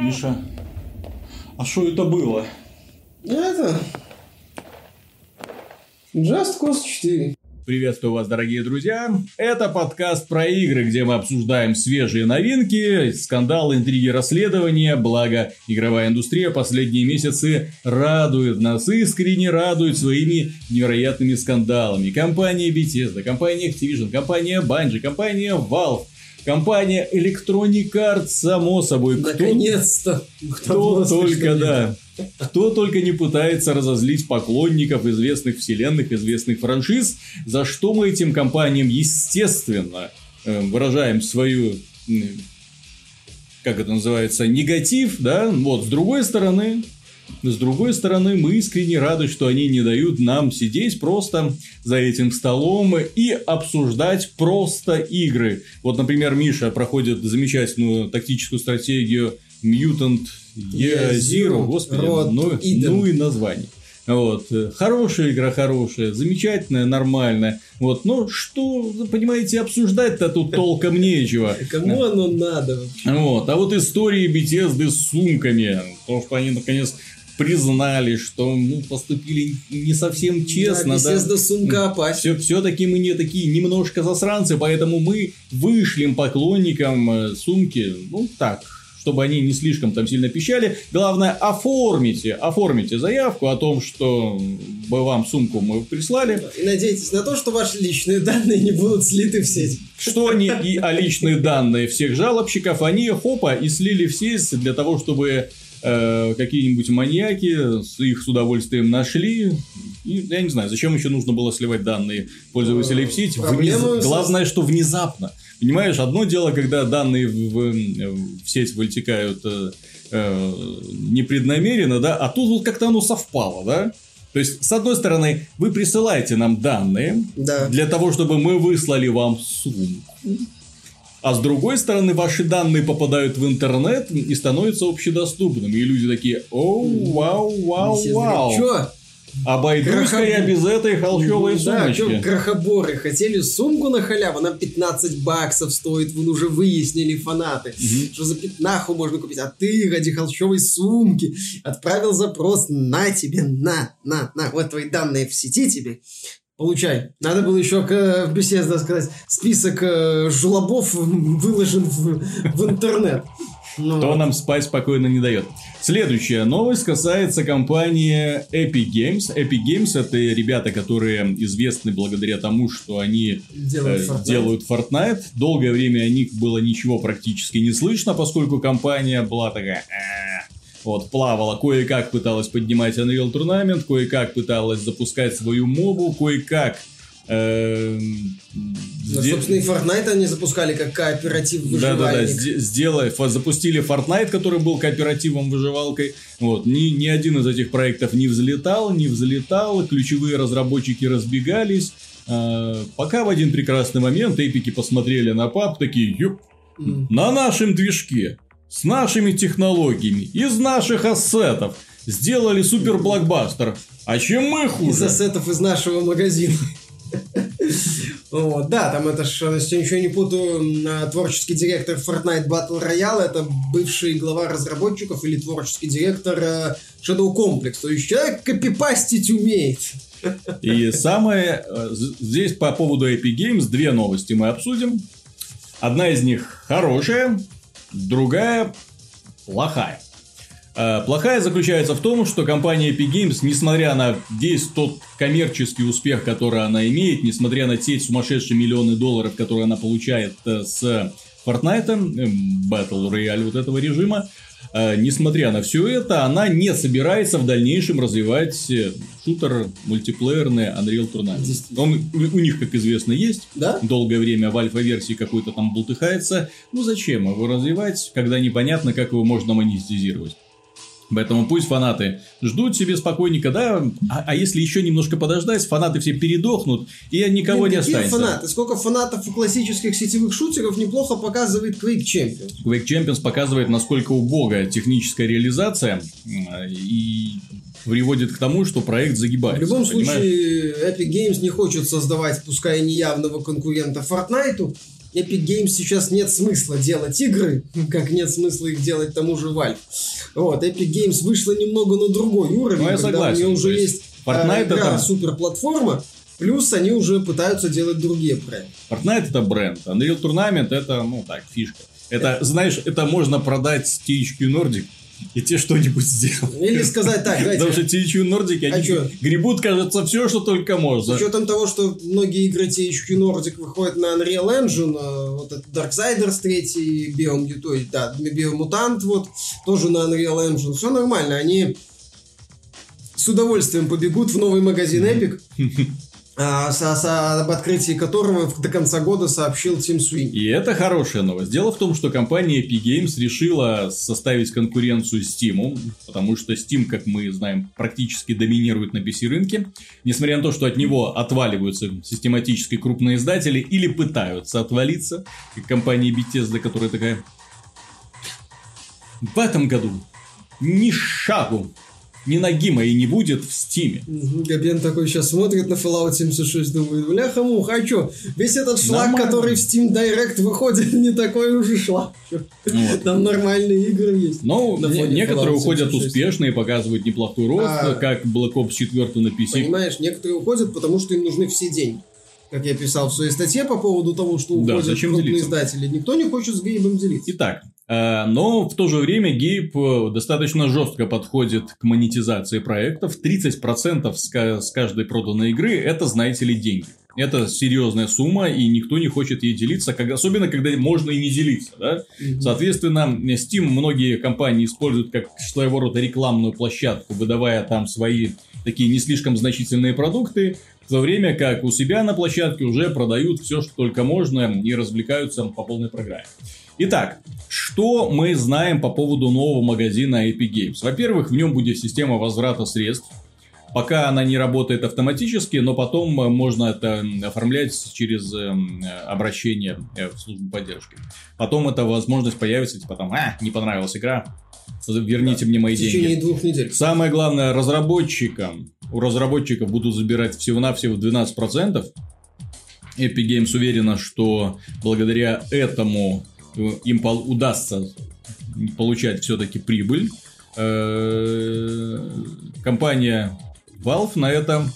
Миша, а что это было? Это... Just Cause 4. Приветствую вас, дорогие друзья. Это подкаст про игры, где мы обсуждаем свежие новинки, скандалы, интриги, расследования. Благо, игровая индустрия последние месяцы радует нас, искренне радует своими невероятными скандалами. Компания Bethesda, компания Activision, компания Bungie, компания Valve, Компания Electronic Arts, само собой. Наконец-то. Кто, кто только, да. Кто только не пытается разозлить поклонников известных вселенных, известных франшиз, за что мы этим компаниям, естественно, э, выражаем свою, как это называется, негатив, да, вот, с другой стороны, с другой стороны, мы искренне рады, что они не дают нам сидеть просто за этим столом и обсуждать просто игры. Вот, например, Миша проходит замечательную тактическую стратегию Mutant Year Zero. Господи, ну, ну и название. Вот. Хорошая игра, хорошая, замечательная, нормальная. Вот. Но что, понимаете, обсуждать-то тут толком нечего. Кому оно надо? Вот. А вот истории Bethesda с сумками. То, что они наконец признали, что ну, поступили не совсем честно. Да, да. сумка Все, все-таки мы не такие немножко засранцы, поэтому мы вышлем поклонникам э, сумки, ну так, чтобы они не слишком там сильно пищали. Главное, оформите, оформите заявку о том, что бы вам сумку мы прислали. И надейтесь на то, что ваши личные данные не будут слиты в сеть. Что они и а личные данные всех жалобщиков, они хопа и слили в сеть для того, чтобы Э, какие-нибудь маньяки их с удовольствием нашли. И, я не знаю, зачем еще нужно было сливать данные пользователей в сеть. Вниз... Главное, что внезапно. Понимаешь, одно дело, когда данные в, в, сеть вытекают э, э, непреднамеренно, да, а тут вот как-то оно совпало, да? То есть, с одной стороны, вы присылаете нам данные да. для того, чтобы мы выслали вам сумку. А с другой стороны, ваши данные попадают в интернет и становятся общедоступными. И люди такие, оу, вау, вау, вау. Чё? Обойдусь-ка я без этой холщовой сумочки. Да, крохоборы хотели сумку на халяву, она 15 баксов стоит, вы уже выяснили фанаты, угу. что за пятнаху можно купить, а ты ради холщовой сумки отправил запрос на тебе, на, на, на, вот твои данные в сети тебе, Получай. Надо было еще в беседе сказать, список э, жлобов выложен в, в интернет. Ну. Кто нам спать спокойно не дает. Следующая новость касается компании Epic Games. Epic Games это ребята, которые известны благодаря тому, что они делают, э, Fortnite. делают Fortnite. Долгое время о них было ничего практически не слышно, поскольку компания была такая... Э, вот, плавала, кое-как пыталась поднимать Unreal Tournament, кое-как пыталась запускать свою мобу, кое-как ну, собственно, и Fortnite они запускали как кооператив выживальник. Да-да-да, сделали, запустили Fortnite, который был кооперативом выживалкой. Вот, ни, ни один из этих проектов не взлетал, не взлетал, ключевые разработчики разбегались. А, пока в один прекрасный момент эпики посмотрели на пап, такие, юп, mm. на нашем движке с нашими технологиями, из наших ассетов сделали супер блокбастер. А чем мы хуже? Из ассетов из нашего магазина. Вот, да, там это ж, если я ничего не путаю, творческий директор Fortnite Battle Royale, это бывший глава разработчиков или творческий директор э, Shadow Complex. То есть человек копипастить умеет. И самое, э, здесь по поводу Epic Games две новости мы обсудим. Одна из них хорошая, другая плохая. Э, плохая заключается в том, что компания Epic Games, несмотря на весь тот коммерческий успех, который она имеет, несмотря на те сумасшедшие миллионы долларов, которые она получает э, с Fortnite, эм, Battle Royale вот этого режима, э, несмотря на все это, она не собирается в дальнейшем развивать шутер мультиплеерный Unreal Tournament. Он у них, как известно, есть. Да? Долгое время в альфа-версии какой-то там бултыхается. Ну зачем его развивать, когда непонятно, как его можно монетизировать? Поэтому пусть фанаты ждут себе спокойненько, да, а, а если еще немножко подождать, фанаты все передохнут, и никого Блин, не останется. фанаты? Сколько фанатов у классических сетевых шутеров неплохо показывает Quake Champions. Quake Champions показывает, насколько убогая техническая реализация, и приводит к тому, что проект загибается. В любом понимаешь? случае, Epic Games не хочет создавать, пускай неявного конкурента Fortnite, Epic Games сейчас нет смысла делать игры, как нет смысла их делать тому же Valve. Вот, Epic Games вышла немного на другой уровень, ну, я когда согласен, у нее уже есть Fortnite игра это... суперплатформа, плюс они уже пытаются делать другие проекты. Fortnite это бренд, Unreal Tournament это, ну так, фишка. Это, знаешь, это можно продать THQ Nordic, и те что-нибудь сделают. Или сказать так, давайте. Потому что THQ Nordic, они чё? гребут, кажется, все, что только С можно. учетом того, что многие игры THQ Nordic выходят на Unreal Engine, э, вот этот Darksiders 3, Biomutant, да, Biomutant, вот, тоже на Unreal Engine, все нормально, они с удовольствием побегут в новый магазин Epic, а, об открытии которого до конца года сообщил Тим Суини. И это хорошая новость. Дело в том, что компания Epic Games решила составить конкуренцию Steam, потому что Steam, как мы знаем, практически доминирует на PC-рынке. Несмотря на то, что от него отваливаются систематически крупные издатели или пытаются отвалиться, как компания Bethesda, которая такая... В этом году ни шагу, ни ноги моей не будет в Steam. Мгм. Габен такой сейчас смотрит на Fallout 76, думает, бляха муха, а чё, весь этот шлак, Нормально. который в Steam Direct выходит, не такой уже шлак. Вот. Там нормальные игры есть. Но фоне некоторые Fallout уходят 76. успешно и показывают неплохой рост, А. как Black Ops 4 на PC. Понимаешь, некоторые уходят, потому что им нужны все деньги. Как я писал в своей статье по поводу того, что Да, уходят зачем крупные делиться? издатели. Никто не хочет с Гейбом делиться. Итак, но в то же время Гейб э, достаточно жестко подходит к монетизации проектов. 30% с, ка- с каждой проданной игры это, знаете ли, деньги. Это серьезная сумма, и никто не хочет ей делиться, когда- особенно когда можно и не делиться. Да? Мгм. Соответственно, Steam многие компании используют как своего рода рекламную площадку, выдавая там свои такие не слишком значительные продукты, в то время как у себя на площадке уже продают все, что только можно, и развлекаются по полной программе. Итак, что мы знаем по поводу нового магазина Epic Games? Во-первых, в нем будет система возврата средств. Пока она не работает автоматически, но потом э, можно это оформлять через эм, э, обращение э, в службу поддержки. Потом эта возможность появится, типа там, а, не понравилась игра, верните мне мои В деньги. течение двух недель. Самое главное, разработчикам, у разработчиков будут забирать всего-навсего 12%. Epic Games уверена, что благодаря этому э, им пол- удастся получать все-таки прибыль. Э, Компания Valve на этом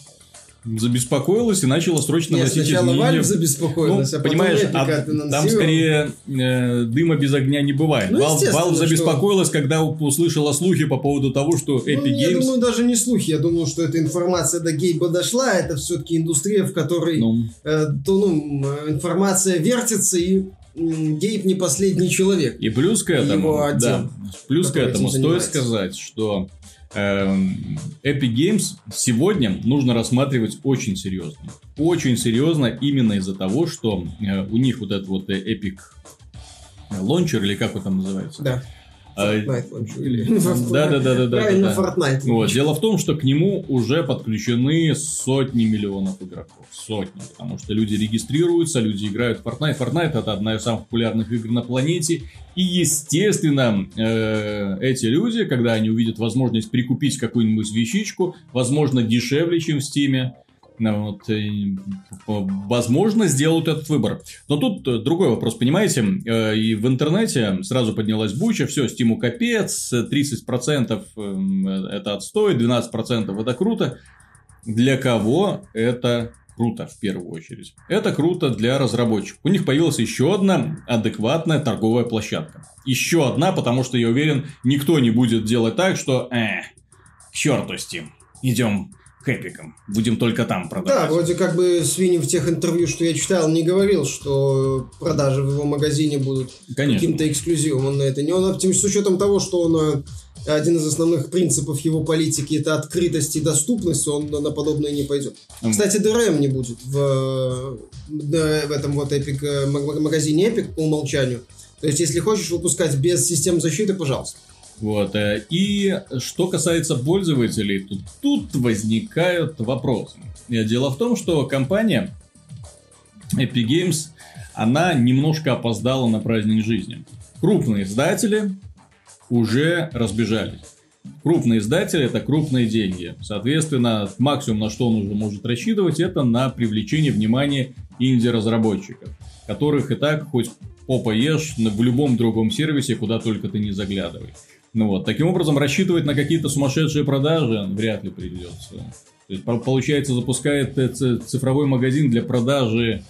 забеспокоилась и начала срочно Нет, вносить сначала изменения. Valve забеспокоилась, Ну, а потом понимаешь, а там скорее э, дыма без огня не бывает. Ну, Valve, Valve что- забеспокоилась, когда услышала слухи по поводу того, что Epic Ну, я Games... думаю, даже не слухи. Я думал, что эта информация до Гейба дошла. Это все-таки индустрия, в которой Ну, э, то, ну, м, информация вертится, и Гейб не последний человек. и плюс к этому, отдел, да, плюс к этому стоит сказать, что эм, Epic Games сегодня нужно рассматривать очень серьезно. Очень серьезно именно из-за того, что э, у них вот этот вот э, Epic Launcher, или как он там называется? Да. Fortnite лончу, или- Да, да, да, да, да. Правильно. Fortnite. Вот. Дело в том, что к нему уже подключены сотни миллионов игроков. Сотни. Потому что люди регистрируются, люди играют в Fortnite. Fortnite это одна из самых популярных игр на планете. И, естественно, э, эти люди, когда они увидят возможность прикупить какую-нибудь вещичку, возможно, дешевле, чем в Steam, вот, э, возможно, сделают этот выбор. Но тут э, другой вопрос, понимаете? Э, И в интернете сразу поднялась буча, все, Стиму капец, 30% эм, это отстой, 12% это круто. Для кого это круто в первую очередь? Это круто для разработчиков. У них появилась еще одна адекватная торговая площадка. Еще одна, потому что я уверен, никто не будет делать так, что э, к черту Steam, идем к эпикам, будем только там Да, продавать. вроде как бы Свини в тех интервью, что я читал, не говорил, что продажи в его магазине будут Конечно. каким-то эксклюзивом. Он на это не... Он, оптим- с учетом того, что он э, один из основных принципов его политики это открытость и доступность, он на подобное не пойдет. М. Кстати, DRM не будет в, э, да, в этом вот Epic, э, магазине Epic по умолчанию. То есть, если хочешь выпускать без систем защиты, пожалуйста. Вот. э, И что касается пользователей, то тут возникают вопросы. Э, Дело в том, что компания Epic Games, она немножко опоздала на праздник жизни. Крупные издатели уже разбежались. Крупные издатели это крупные деньги. Соответственно, максимум, на что он уже может рассчитывать, это на привлечение внимания инди-разработчиков. которых и так хоть попа ешь в любом другом сервисе, куда только ты не заглядывай. Ну вот, таким образом, рассчитывать на какие-то сумасшедшие продажи вряд ли придется. То есть, получается, запускает цифровой магазин для продажи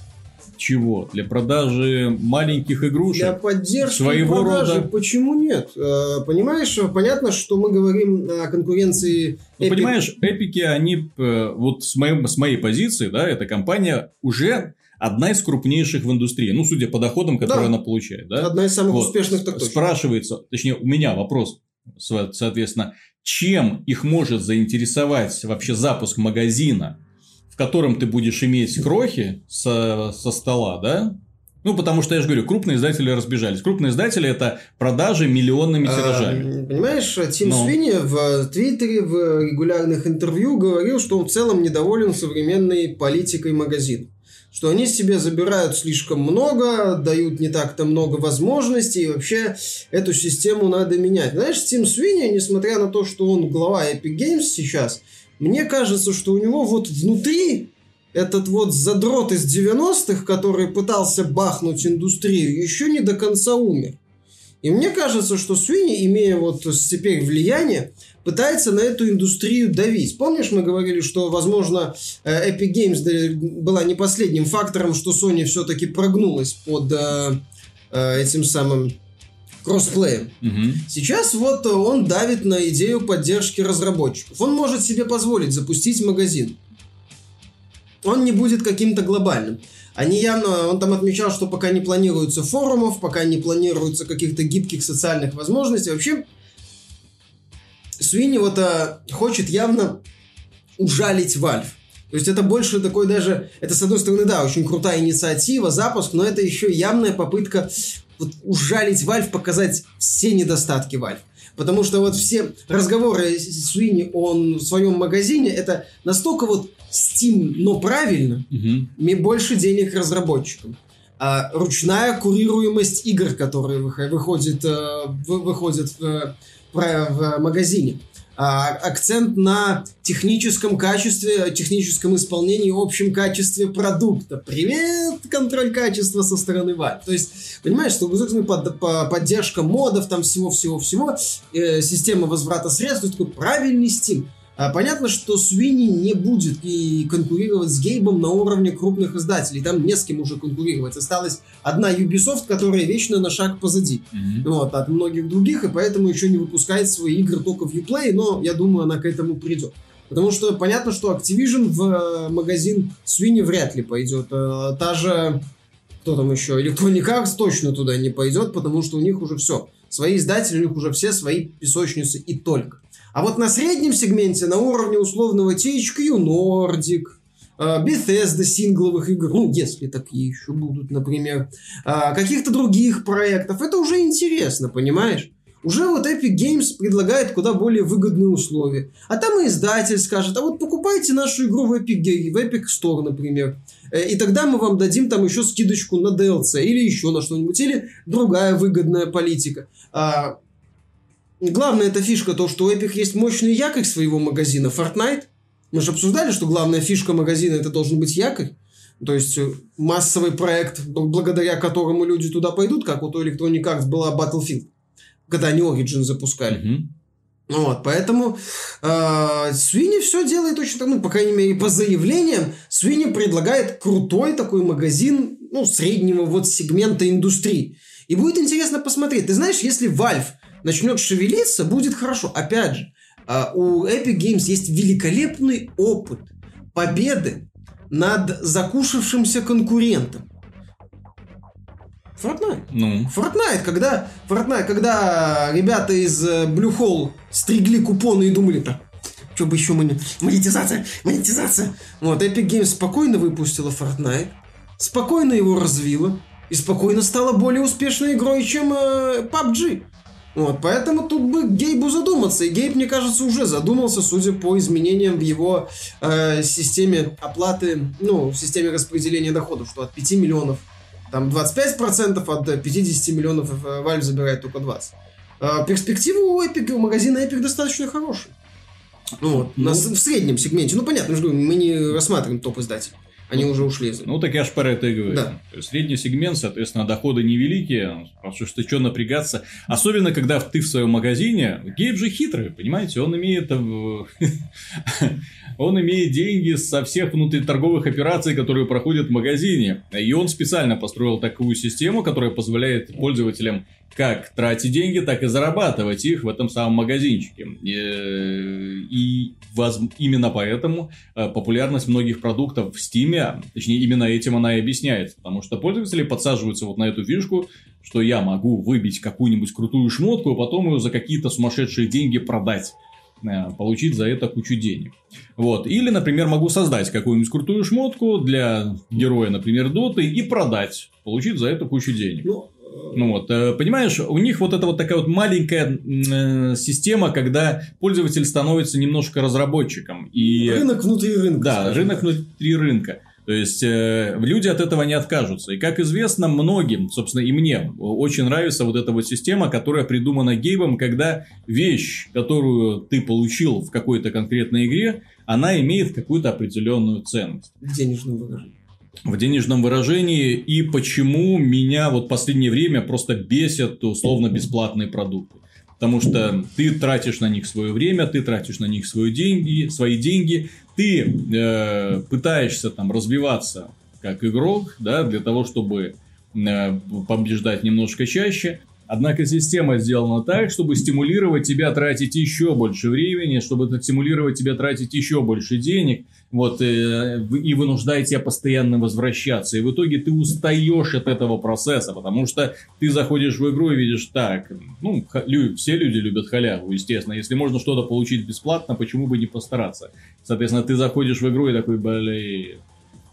чего? Для продажи маленьких игрушек? Для поддержки своего продажи. рода. Почему нет? Э, понимаешь, понятно, что мы говорим о конкуренции. Ну, понимаешь, эпики, они э, вот с моей, с моей позиции, да, эта компания уже одна из крупнейших в индустрии. Ну, судя по доходам, которые да. она получает. Да? Одна из самых вот. успешных так точно. Спрашивается, точнее, у меня вопрос, соответственно, чем их может заинтересовать вообще запуск магазина, в котором ты будешь иметь крохи со, со стола, да? Ну, потому что я же говорю, крупные издатели разбежались. Крупные издатели это продажи миллионными а, тиражами. А, понимаешь, Тим Но... Свини в Твиттере в регулярных интервью говорил, что он в целом недоволен современной политикой магазина что они себе забирают слишком много, дают не так-то много возможностей, и вообще эту систему надо менять. Знаешь, Тим Свинни, несмотря на то, что он глава Epic Games сейчас, мне кажется, что у него вот внутри этот вот задрот из 90-х, который пытался бахнуть индустрию, еще не до конца умер. И мне кажется, что Свинни, имея вот теперь влияние, пытается на эту индустрию давить. Помнишь, мы говорили, что, возможно, э, Epic Games была не последним фактором, что Sony все-таки прогнулась под э, э, этим самым кроссплеем. Угу. Сейчас вот он давит на идею поддержки разработчиков. Он может себе позволить запустить магазин. Он не будет каким-то глобальным. Они явно, он там отмечал, что пока не планируется форумов, пока не планируется каких-то гибких социальных возможностей. Вообще, Суини вот а, хочет явно ужалить Valve. То есть это больше такой даже, это с одной стороны, да, очень крутая инициатива, запуск, но это еще явная попытка вот, ужалить Valve, показать все недостатки Valve. Потому что вот все разговоры Суини он в своем магазине, это настолько вот Steam, но правильно, угу. больше денег разработчикам. А ручная курируемость игр, которые выходят, э, выходят в в магазине. А, акцент на техническом качестве, техническом исполнении, общем качестве продукта. Привет, контроль качества со стороны Valve. То есть, понимаешь, что под, по, поддержка модов, там всего-всего-всего, э, система возврата средств, такой правильный Steam. А, понятно, что Свини не будет и конкурировать с Гейбом на уровне крупных издателей. Там не с кем уже конкурировать. Осталась одна Ubisoft, которая вечно на шаг позади mm-hmm. вот, от многих других, и поэтому еще не выпускает свои игры только в Uplay, но я думаю, она к этому придет. Потому что понятно, что Activision в э, магазин Свини вряд ли пойдет. Э, та же, кто там еще, Electronic Arts точно туда не пойдет, потому что у них уже все. Свои издатели, у них уже все свои песочницы и только. А вот на среднем сегменте, на уровне условного THQ Nordic, э, Bethesda сингловых игр, ну, если такие еще будут, например, э, каких-то других проектов, это уже интересно, понимаешь? Уже вот Epic Games предлагает куда более выгодные условия. А там и издатель скажет, а вот покупайте нашу игру в Epic, в Epic Store, например. Э, и тогда мы вам дадим там еще скидочку на DLC или еще на что-нибудь. Или другая выгодная политика. А, Главная эта фишка то, что у Epic есть мощный якорь своего магазина Fortnite. Мы же обсуждали, что главная фишка магазина это должен быть якорь. То есть э, массовый проект, благодаря которому люди туда пойдут, как вот у Electronic Arts была Battlefield, когда они Origin запускали. Mm-hmm. Вот, поэтому э, Свини все делает точно так, ну, по крайней мере, по заявлениям, Свини предлагает крутой такой магазин, ну, среднего вот сегмента индустрии. И будет интересно посмотреть. Ты знаешь, если Valve начнет шевелиться, будет хорошо. Опять же, а, у Epic Games есть великолепный опыт победы над закушавшимся конкурентом. Fortnite. Ну. Fortnite, когда, Fortnite, когда ребята из э, Blue Hole стригли купоны и думали, так, что бы еще мы... Монетизация, монетизация. Вот, Epic Games спокойно выпустила Fortnite, спокойно его развила и спокойно стала более успешной игрой, чем э, PUBG. Вот, поэтому тут бы Гейбу задуматься. И Гейб, мне кажется, уже задумался, судя по изменениям в его э, системе оплаты, ну, в системе распределения доходов, что от 5 миллионов там 25%, от 50 миллионов э, Valve забирает только 20. Э, перспективы у Epic, у магазина Epic достаточно хорошие. Ну, вот, ну, на, в среднем сегменте. Ну, понятно, мы не рассматриваем топ-издателей. Они уже ушли. Ну, так я ж про это и говорю. Да. То есть, средний сегмент, соответственно, доходы невеликие, потому что что напрягаться. Особенно, когда ты в своем магазине, Гейб же хитрый, понимаете, он имеет... э, Он имеет деньги со всех внутриторговых операций, которые проходят в магазине. И он специально построил такую систему, которая позволяет пользователям как тратить деньги, так и зарабатывать их в этом самом магазинчике. И, и именно поэтому э, популярность многих продуктов в Steam, точнее, именно этим она и объясняется. Потому что пользователи подсаживаются вот на эту фишку, что я могу выбить какую-нибудь крутую шмотку, а потом ее за какие-то сумасшедшие деньги продать э, получить за это кучу денег. Вот. Или, например, могу создать какую-нибудь крутую шмотку для героя, например, доты, и продать, получить за это кучу денег. Ну, Ну вот, э, понимаешь, у них вот эта вот такая вот маленькая э, система, когда пользователь становится немножко разработчиком. И... рынок внутри рынка. Да, рынок так. внутри рынка. То есть, э, люди от этого не откажутся. И, как известно, многим, собственно, и мне очень нравится вот эта вот система, которая придумана Гейбом, когда вещь, которую ты получил в какой-то конкретной игре, она имеет какую-то определенную ценность В денежном выражении. В денежном выражении и почему меня вот последнее время просто бесят условно бесплатные продукты. Потому что ты тратишь на них свое время, ты тратишь на них свои деньги, свои деньги, ты э, пытаешься там развиваться как игрок, да, для того, чтобы э, побеждать немножко чаще. Однако система сделана так, чтобы стимулировать тебя тратить еще больше времени, чтобы стимулировать тебя тратить еще больше денег, вот, э, и вынуждает тебя постоянно возвращаться. И в итоге ты устаешь от этого процесса, потому что ты заходишь в игру и видишь так, ну, все люди любят халяву, естественно. Если можно что-то получить бесплатно, почему бы не постараться? Соответственно, ты заходишь в игру и такой, блин,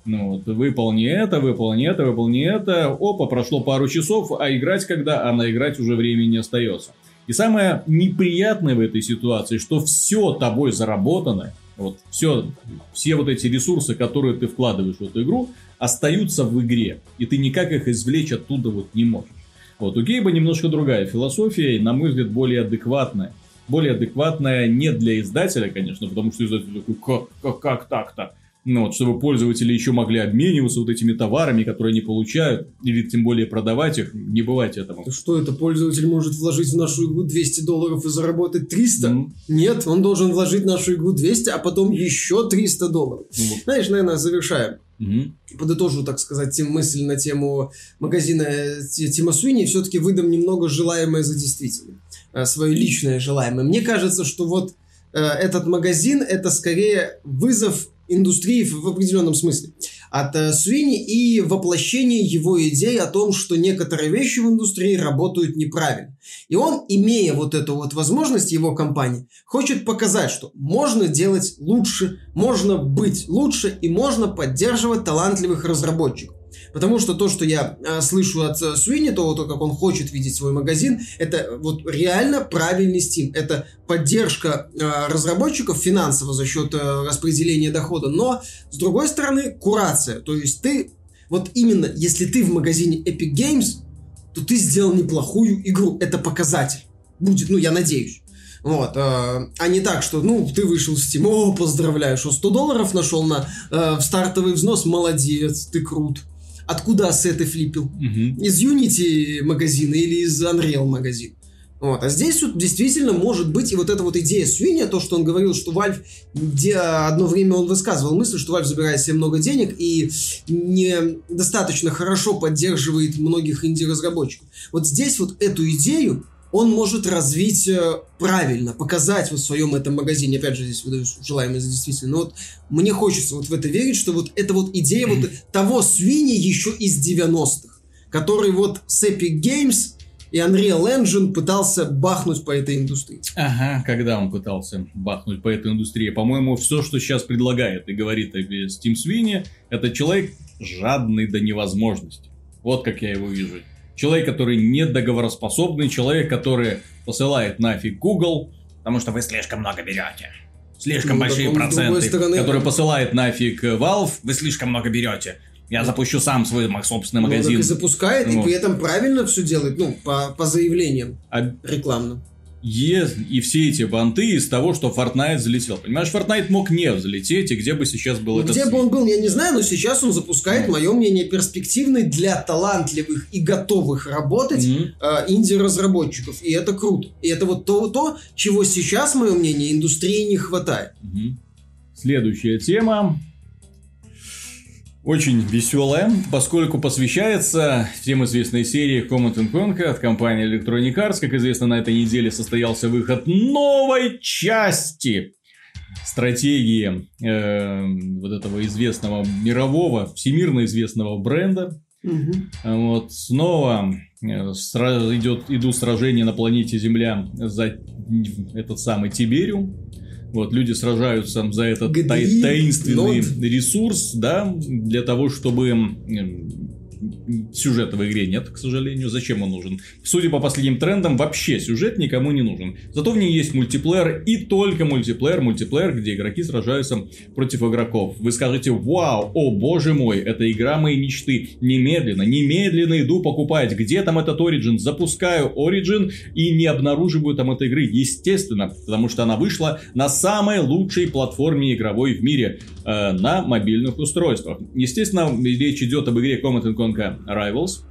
ну вот, выполни это, выполни это, выполни это. Опа, прошло пару часов, а играть когда? А на играть уже времени не остается. И самое неприятное в этой ситуации, что все тобой заработанное, вот все, все вот эти ресурсы, которые ты вкладываешь в эту игру, остаются в игре. И ты никак их извлечь оттуда вот не можешь. Вот у Гейба немножко другая философия, и, на мой взгляд, более адекватная. Более адекватная не для издателя, конечно, потому что издатель такой, как, как, как так-то? Ну, вот, чтобы пользователи еще могли обмениваться вот этими товарами, которые они получают, или тем более продавать их, не бывать этому. То Что это, пользователь может вложить в нашу игру 200 долларов и заработать 300? М. Нет, он должен вложить в нашу игру 200, а потом еще 300 долларов. Ну, вот. Знаешь, наверное, завершаем. Мгм. подытожу, так сказать, тем мысль на тему магазина э, Ти- Тима Суини, все-таки выдам немного желаемое за действительное. Э, Свое личное желаемое. Мне кажется, что вот э, этот магазин это скорее вызов индустрии в, определенном смысле от э, Суини и воплощение его идей о том, что некоторые вещи в индустрии работают неправильно. И он, имея вот эту вот возможность, его компании, хочет показать, что можно делать лучше, можно быть лучше и можно поддерживать талантливых разработчиков. Потому что то, что я э, слышу от э, Суини, то, то, как он хочет видеть свой магазин, это вот реально правильный стим. Это поддержка э, разработчиков финансово за счет э, распределения дохода, но, с другой стороны, курация. То есть ты, вот именно, если ты в магазине Epic Games, то ты сделал неплохую игру. Это показатель. Будет, ну, я надеюсь. Вот, э, а не так, что, ну, ты вышел в Steam, о, поздравляю, что 100 долларов нашел на э, стартовый взнос, молодец, ты крут. Откуда ассеты флипил? Мгм. Из Unity магазина или из Unreal магазина? Вот. А здесь вот действительно может быть и вот эта вот идея Суини, то, что он говорил, что Valve, где одно время он высказывал мысль, что Valve забирает себе много денег и недостаточно хорошо поддерживает многих инди-разработчиков. Вот здесь вот эту идею он может развить э, правильно, показать вот в своем этом магазине. Опять же, здесь выдаю желаемое за действительно. Но вот мне хочется вот в это верить, что вот эта вот идея вот того Свини еще из 90-х, который вот с Epic Games и Unreal Engine пытался бахнуть по этой индустрии. Ага, когда он пытался бахнуть по этой индустрии. По-моему, все, что сейчас предлагает и говорит о Steam Sweeney, это человек жадный до невозможности. Вот как я его вижу. Человек, который недоговороспособный, человек, который посылает нафиг Google, потому что вы слишком много берете. Слишком Ну, большие проценты, стороны- который посылает нафиг Valve, вы слишком много берете. Я запущу сам свой собственный магазин. Он так и запускает, и Вот. при этом правильно все делает, ну, по, по заявлениям А рекламным. И все эти банты из того, что Fortnite залетел. Понимаешь, Fortnite мог не взлететь, и где бы сейчас был Ну, этот... Где бы он был, я не знаю, но сейчас он запускает, мое мнение, перспективный для талантливых и готовых работать Мгм. э, инди-разработчиков. И это круто. И это вот то, то, чего сейчас, мое мнение, индустрии не хватает. Мгм. Следующая тема. Очень веселая, поскольку посвящается всем известной серии Command Conquer от компании Electronic Arts. Как известно, на этой неделе состоялся выход новой части стратегии э, вот этого известного мирового, всемирно известного бренда. Вот снова э, сра- идет, идут сражения на планете Земля за этот самый Тибериум. Вот, люди сражаются за этот тай- таинственный ресурс, да, для того, чтобы сюжета в игре нет, к сожалению. Зачем он нужен? Судя по последним трендам, вообще сюжет никому не нужен. Зато в ней есть мультиплеер и только мультиплеер, мультиплеер, где игроки сражаются против игроков. Вы скажете, вау, о боже мой, это игра моей мечты. Немедленно, немедленно иду покупать. Где там этот Origin? Запускаю Origin и не обнаруживаю там этой игры. Естественно, потому что она вышла на самой лучшей платформе игровой в мире э, на мобильных устройствах. Естественно, речь идет об игре Command Conquer Rivals.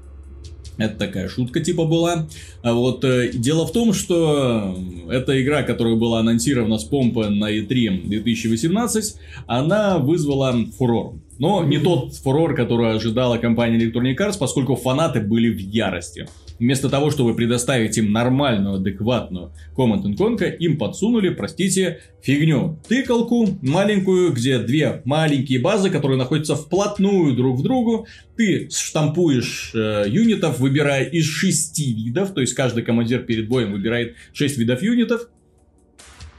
Это такая шутка типа была. А вот э, дело в том, что эта игра, которая была анонсирована с помпы на E3 2018, она вызвала фурор. Но не тот фурор, который ожидала компания Electronic Arts, поскольку фанаты были в ярости. Вместо того, чтобы предоставить им нормальную, адекватную Command Conquer, им подсунули, простите, фигню. Тыкалку маленькую, где две маленькие базы, которые находятся вплотную друг к другу. Ты штампуешь э, юнитов, выбирая из шести видов, то есть каждый командир перед боем выбирает шесть видов юнитов.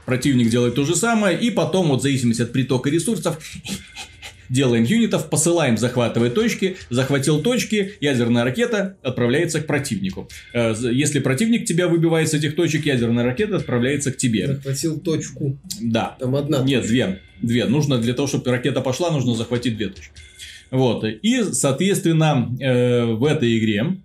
Противник делает то же самое, и потом, вот в зависимости от притока ресурсов, делаем юнитов, посылаем захватывать точки, захватил точки, ядерная ракета отправляется к противнику. Э, Если противник тебя выбивает с этих точек, ядерная ракета отправляется к тебе. Захватил точку. Да. Там одна. Нет, точка. две. Две. Нужно для того, чтобы ракета пошла, нужно захватить две точки. Вот. И, соответственно, э, в этой игре,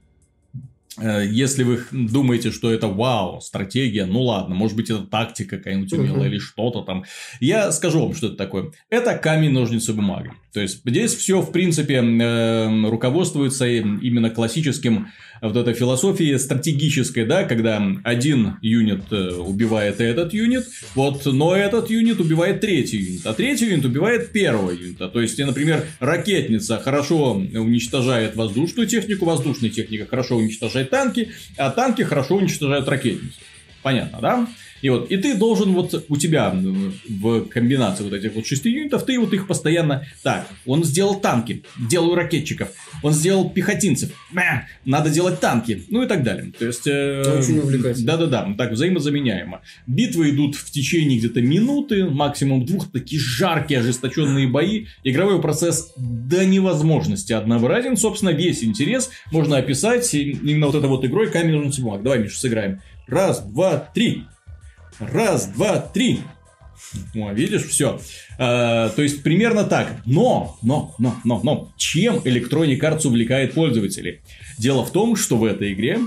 если вы думаете, что это вау, стратегия, ну ладно, может быть, это тактика какая-нибудь умелая Мгм. или что-то там. Я скажу вам, что это такое. Это камень, ножницы, бумага. То есть, здесь все, в принципе, э, руководствуется именно классическим вот этой философией стратегической, да, когда один юнит э, убивает этот юнит, вот, но этот юнит убивает третий юнит, а третий юнит убивает первого юнита. То есть, например, ракетница хорошо уничтожает воздушную технику, воздушная техника хорошо уничтожает танки, а танки хорошо уничтожают ракетницу. Понятно, да? И вот, и ты должен вот у тебя в комбинации вот этих вот шести юнитов, ты вот их постоянно... Так, он сделал танки, делаю ракетчиков. Он сделал пехотинцев. Мя, надо делать танки. Ну и так далее. То есть... э, Очень увлекательно. Да-да-да, так взаимозаменяемо. Битвы идут в течение где-то минуты, максимум двух, такие жаркие, ожесточенные бои. Игровой процесс до невозможности однообразен. Собственно, весь интерес можно описать именно вот этой вот игрой ножницы, бумага. Давай, Миша, сыграем. Раз, два, три. Раз, два, три. О, видишь, все. то есть примерно так. Но, но, но, но, но, чем Electronic Arts увлекает пользователей? Дело в том, что в этой игре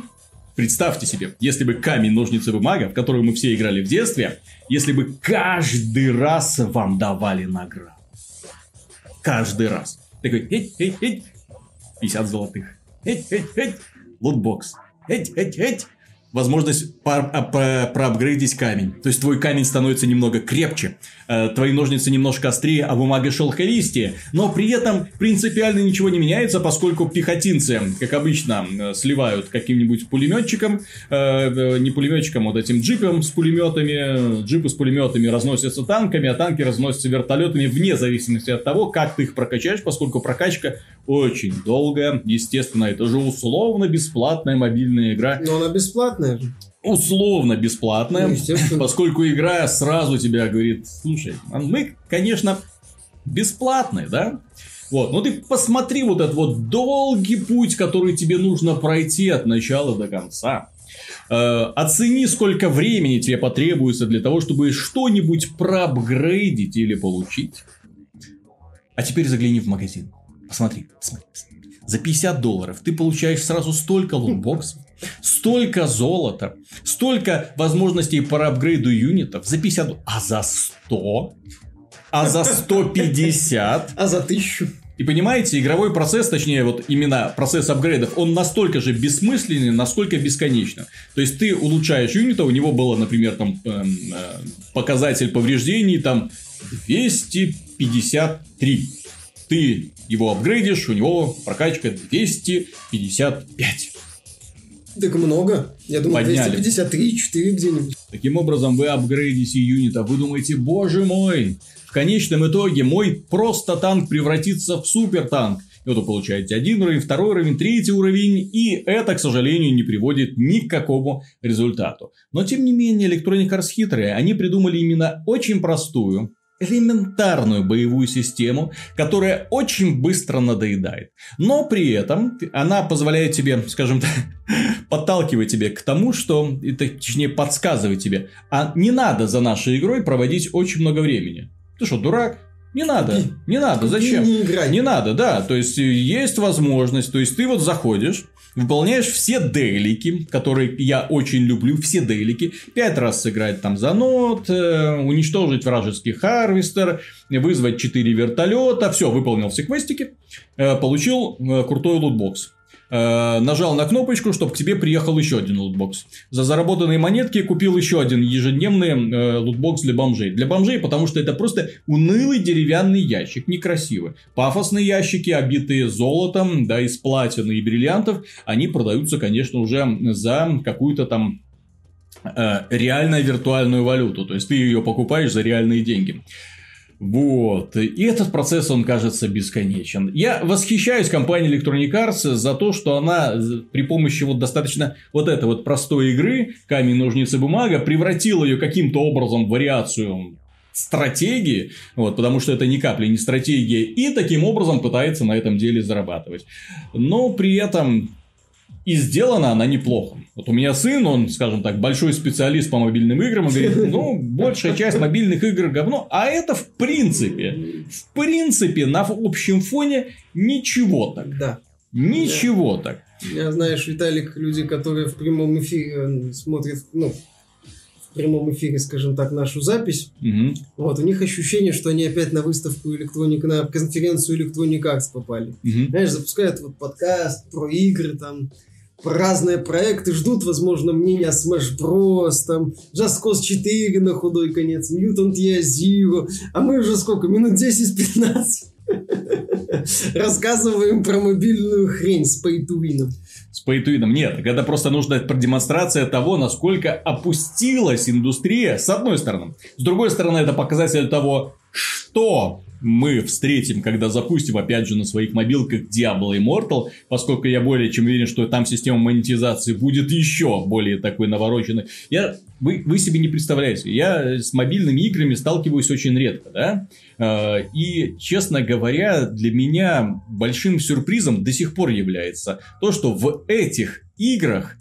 Представьте себе, если бы камень, ножницы, бумага, в которую мы все играли в детстве, если бы каждый раз вам давали награду. Каждый раз. Такой, эй, эй, эй, 50 золотых. Эй, эй, эй, лутбокс. Эй, эй, эй. Возможность а- про- проапгрейдить камень. То есть твой камень становится немного крепче, э, твои ножницы немножко острее, а бумага шелковистее. Но при этом принципиально ничего не меняется, поскольку пехотинцы, как обычно, э, сливают каким-нибудь пулеметчиком, э, не пулеметчиком, вот этим джипом с пулеметами. Джипы с пулеметами разносятся танками, а танки разносятся вертолетами вне зависимости от того, как ты их прокачаешь, поскольку прокачка очень долгая. Естественно, это же условно бесплатная мобильная игра. Но она бесплатная же. Условно бесплатная. Ну. Поскольку игра сразу тебя говорит, слушай, а мы, конечно, бесплатные, да? Вот, но ты посмотри вот этот вот долгий путь, который тебе нужно пройти от начала до конца. Э, оцени, сколько времени тебе потребуется для того, чтобы что-нибудь проапгрейдить или получить. А теперь загляни в магазин. Посмотри, посмотри, посмотри. За 50 долларов ты получаешь сразу столько лутбоксов, столько золота, столько возможностей по апгрейду юнитов за 50, а за 100, а за 150, а за 1000. И понимаете, игровой процесс, точнее, вот именно процесс апгрейдов, он настолько же бессмысленный, насколько бесконечно. То есть ты улучшаешь юнита, у него было, например, там э, э, показатель повреждений там 253. Ты его апгрейдишь, у него прокачка 255. Так много. Я думаю, Подняли. 253, 4 где-нибудь. Таким образом, вы апгрейдите юнита, вы думаете, боже мой, в конечном итоге мой просто танк превратится в супер танк. И вот вы получаете один уровень, второй уровень, третий уровень, и это, к сожалению, не приводит ни к какому результату. Но, тем не менее, Electronic Arts хитрые, они придумали именно очень простую, элементарную боевую систему, которая очень быстро надоедает. Но при этом она позволяет тебе, скажем так, подталкивать тебе к тому, что, точнее, подсказывать тебе, а не надо за нашей игрой проводить очень много времени. Ты что, дурак? Не надо, не надо, зачем? Не играй. Не надо, да. То есть есть возможность, то есть ты вот заходишь, выполняешь все дейлики, которые я очень люблю, все дейлики, пять раз сыграть там за Nod, э, уничтожить вражеский харвестер, вызвать 4 вертолета, все, выполнил все квестики, э, получил э, крутой лутбокс. Э, нажал на кнопочку, чтобы к тебе приехал еще один лутбокс. За заработанные монетки купил еще один ежедневный э, лутбокс для бомжей. Для бомжей, потому что это просто унылый деревянный ящик, некрасивый. Пафосные ящики, обитые золотом, да, из платины и бриллиантов, они продаются, конечно, уже за какую-то там э, реально виртуальную валюту. То есть ты ее покупаешь за реальные деньги. Вот. И этот процесс, он кажется бесконечен. Я восхищаюсь компанией Electronic Arts за то, что она при помощи вот достаточно вот этой вот простой игры, камень, ножницы, бумага, превратила ее каким-то образом в вариацию стратегии, вот, потому что это ни капли не стратегия, и таким образом пытается на этом деле зарабатывать. Но при этом и сделана она неплохо. Вот у меня сын, он, скажем так, большой специалист по мобильным играм, и говорит, ну, большая часть мобильных игр говно, а это в принципе, в принципе, на общем фоне ничего так. Да. Ничего так. Я знаешь, Виталик, люди, которые в прямом эфире э, смотрят, ну, в прямом эфире, скажем так, нашу запись, Мгм. вот, у них ощущение, что они опять на выставку электроник, на конференцию Electronic Arts попали. Мгм. Знаешь, запускают вот подкаст про игры, там, разные проекты, ждут, возможно, мнения Smash Bros, там, Just Cause 4 на худой конец, Mutant Year Zero, а мы уже сколько, минут 10-15 рассказываем про мобильную хрень с win. С win. Нет, это просто нужна продемонстрация того, насколько опустилась индустрия, с одной стороны. С другой стороны, это показатель того, что мы встретим, когда запустим, опять же, на своих мобилках Diablo Immortal, поскольку я более чем уверен, что там система монетизации будет еще более такой навороченной. Я, вы, вы себе не представляете, я с мобильными играми сталкиваюсь очень редко, да? Э, И, честно говоря, для меня большим сюрпризом до сих пор является то, что в этих играх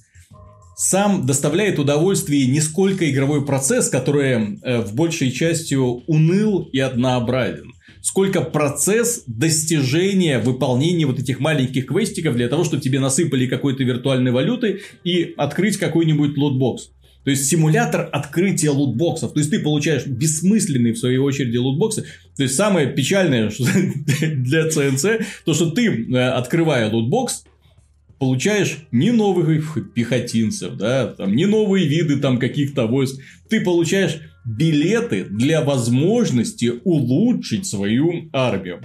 сам доставляет удовольствие не сколько игровой процесс, который э, в большей части уныл и однообразен, сколько процесс достижения, выполнения вот этих маленьких квестиков для того, чтобы тебе насыпали какой-то виртуальной валюты и открыть какой-нибудь лутбокс. То есть симулятор открытия лутбоксов. То есть ты получаешь бессмысленные в своей очереди лутбоксы. То есть самое печальное для ЦНЦ, то что ты, э, открывая лутбокс, получаешь не новых пехотинцев, да, там, не новые виды там каких-то войск. Ты получаешь билеты для возможности улучшить свою армию.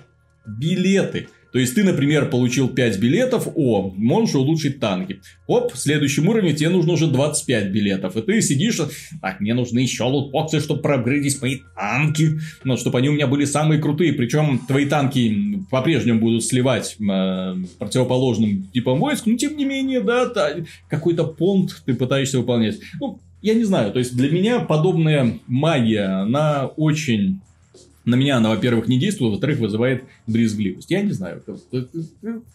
Билеты. То есть ты, например, получил 5 билетов, о, можешь улучшить танки. Оп, в следующем уровне тебе нужно уже 25 билетов. И ты сидишь, так, мне нужны еще лутбоксы, чтобы проапгрейдить мои танки. Ну, чтобы они у меня были самые крутые. Причем твои танки по-прежнему будут сливать э, противоположным типом войск. Но тем не менее, да, какой-то понт ты пытаешься выполнять. Ну, я не знаю, то есть для меня подобная магия, она очень на меня она, во-первых, не действует, во-вторых, вызывает брезгливость. Я не знаю.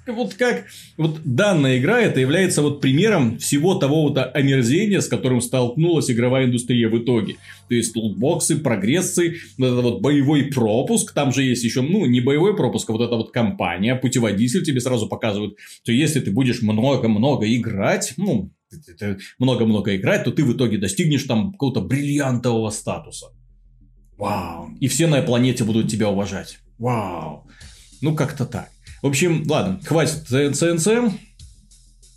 Вот как... Вот данная игра, это является вот примером всего того вот омерзения, с которым столкнулась игровая индустрия в итоге. То есть, лутбоксы, прогрессы, вот это вот боевой пропуск, там же есть еще, ну, не боевой пропуск, а вот эта вот компания, путеводитель тебе сразу показывают, что если ты будешь много-много играть, ну, много-много играть, то ты в итоге достигнешь там какого-то бриллиантового статуса. Вау. И все на планете будут тебя уважать. Вау. Ну, как-то так. В общем, ладно, хватит ЦНЦ.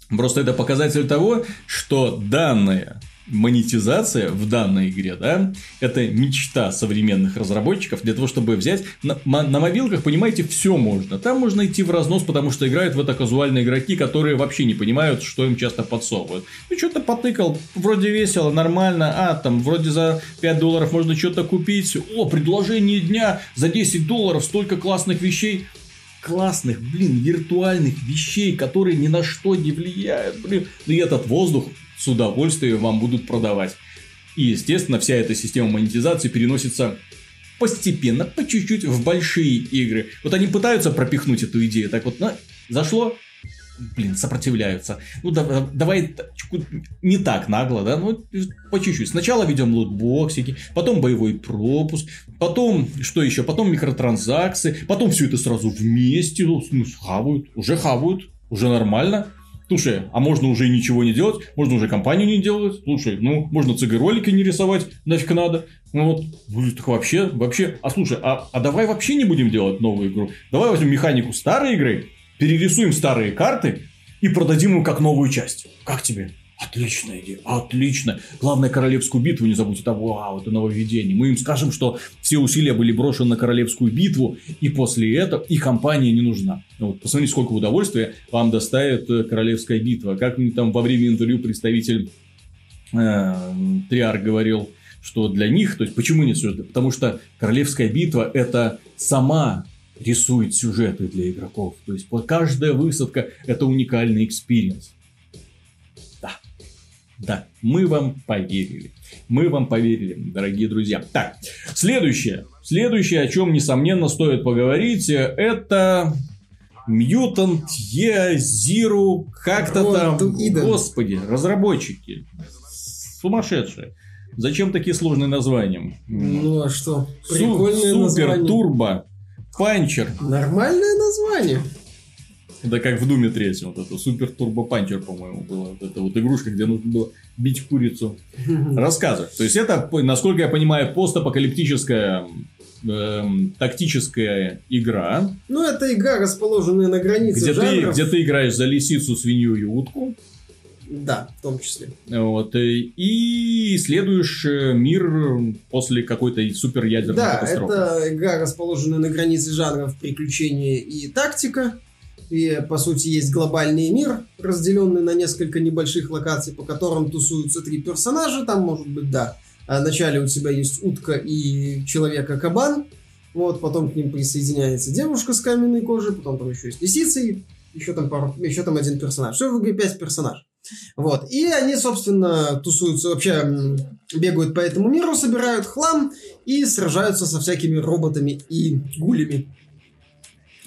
Просто это показатель того, что данные монетизация в данной игре, да, это мечта современных разработчиков для того, чтобы взять на, на мобилках, понимаете, все можно. Там можно идти в разнос, потому что играют в это казуальные игроки, которые вообще не понимают, что им часто подсовывают. Ну, что-то потыкал, вроде весело, нормально, а, там, вроде за 5 долларов можно что-то купить, о, предложение дня, за 10 долларов столько классных вещей, классных, блин, виртуальных вещей, которые ни на что не влияют, блин. И этот воздух с удовольствием вам будут продавать. И, естественно, вся эта система монетизации переносится постепенно, по чуть-чуть в большие игры. Вот они пытаются пропихнуть эту идею. Так вот, на, зашло, блин, сопротивляются. Ну, да, давай не так нагло, да, ну, по чуть-чуть. Сначала ведем лутбоксики, потом боевой пропуск, потом, что еще, потом микротранзакции, потом все это сразу вместе, ну, хавают, уже хавают, уже нормально. Слушай, а можно уже ничего не делать, можно уже компанию не делать. Слушай, ну, можно ЦГ-ролики не рисовать, нафиг надо. Ну вот, так вообще, вообще. А слушай, а, а давай вообще не будем делать новую игру. Давай возьмем механику старой игры, перерисуем старые карты и продадим им как новую часть. Как тебе? Отличная идея, отлично. Главное, королевскую битву не забудьте. Это вау, это нововведение. Мы им скажем, что все усилия были брошены на королевскую битву, и после этого и компания не нужна. Ну вот, посмотрите, сколько удовольствия вам доставит э, королевская битва. Как там во время интервью представитель э, Treyarch говорил, что для них, то есть почему не сюжет? Потому что королевская битва это сама рисует сюжеты для игроков. То есть каждая высадка это уникальный experience. Да, мы вам поверили. Мы вам поверили, дорогие друзья. Так, следующее. Следующее, о чем, несомненно, стоит поговорить, это Mutant Year как-то там, господи, разработчики, сумасшедшие. Зачем такие сложные названия? Ну а что? Прикольное Су- супер название. Turbo Puncher. Нормальное название. Да как в Думе третьем, вот это Super Turbo Puncher, по-моему, была. Вот эта вот игрушка, где нужно было бить курицу. Рассказывай. То есть, это, насколько я понимаю, постапокалиптическая эм, тактическая игра. Ну, это игра, расположенная на границе где жанров. Ты, где ты играешь за лисицу, свинью и утку. Да, в том числе. Вот, э, и исследуешь э, мир после какой-то супер ядерной да, катастрофы. Да, это игра, расположенная на границе жанров приключения и тактика. И, по сути, есть глобальный мир, разделенный на несколько небольших локаций, по которым тусуются три персонажа. Там, может быть, да, а вначале у тебя есть утка и человека-кабан. Вот, потом к ним присоединяется девушка с каменной кожей, потом там еще есть лисица, и еще там, пару, еще там один персонаж. Все в игре пять персонажей. Вот. И они, собственно, тусуются, вообще бегают по этому миру, собирают хлам и сражаются со всякими роботами и гулями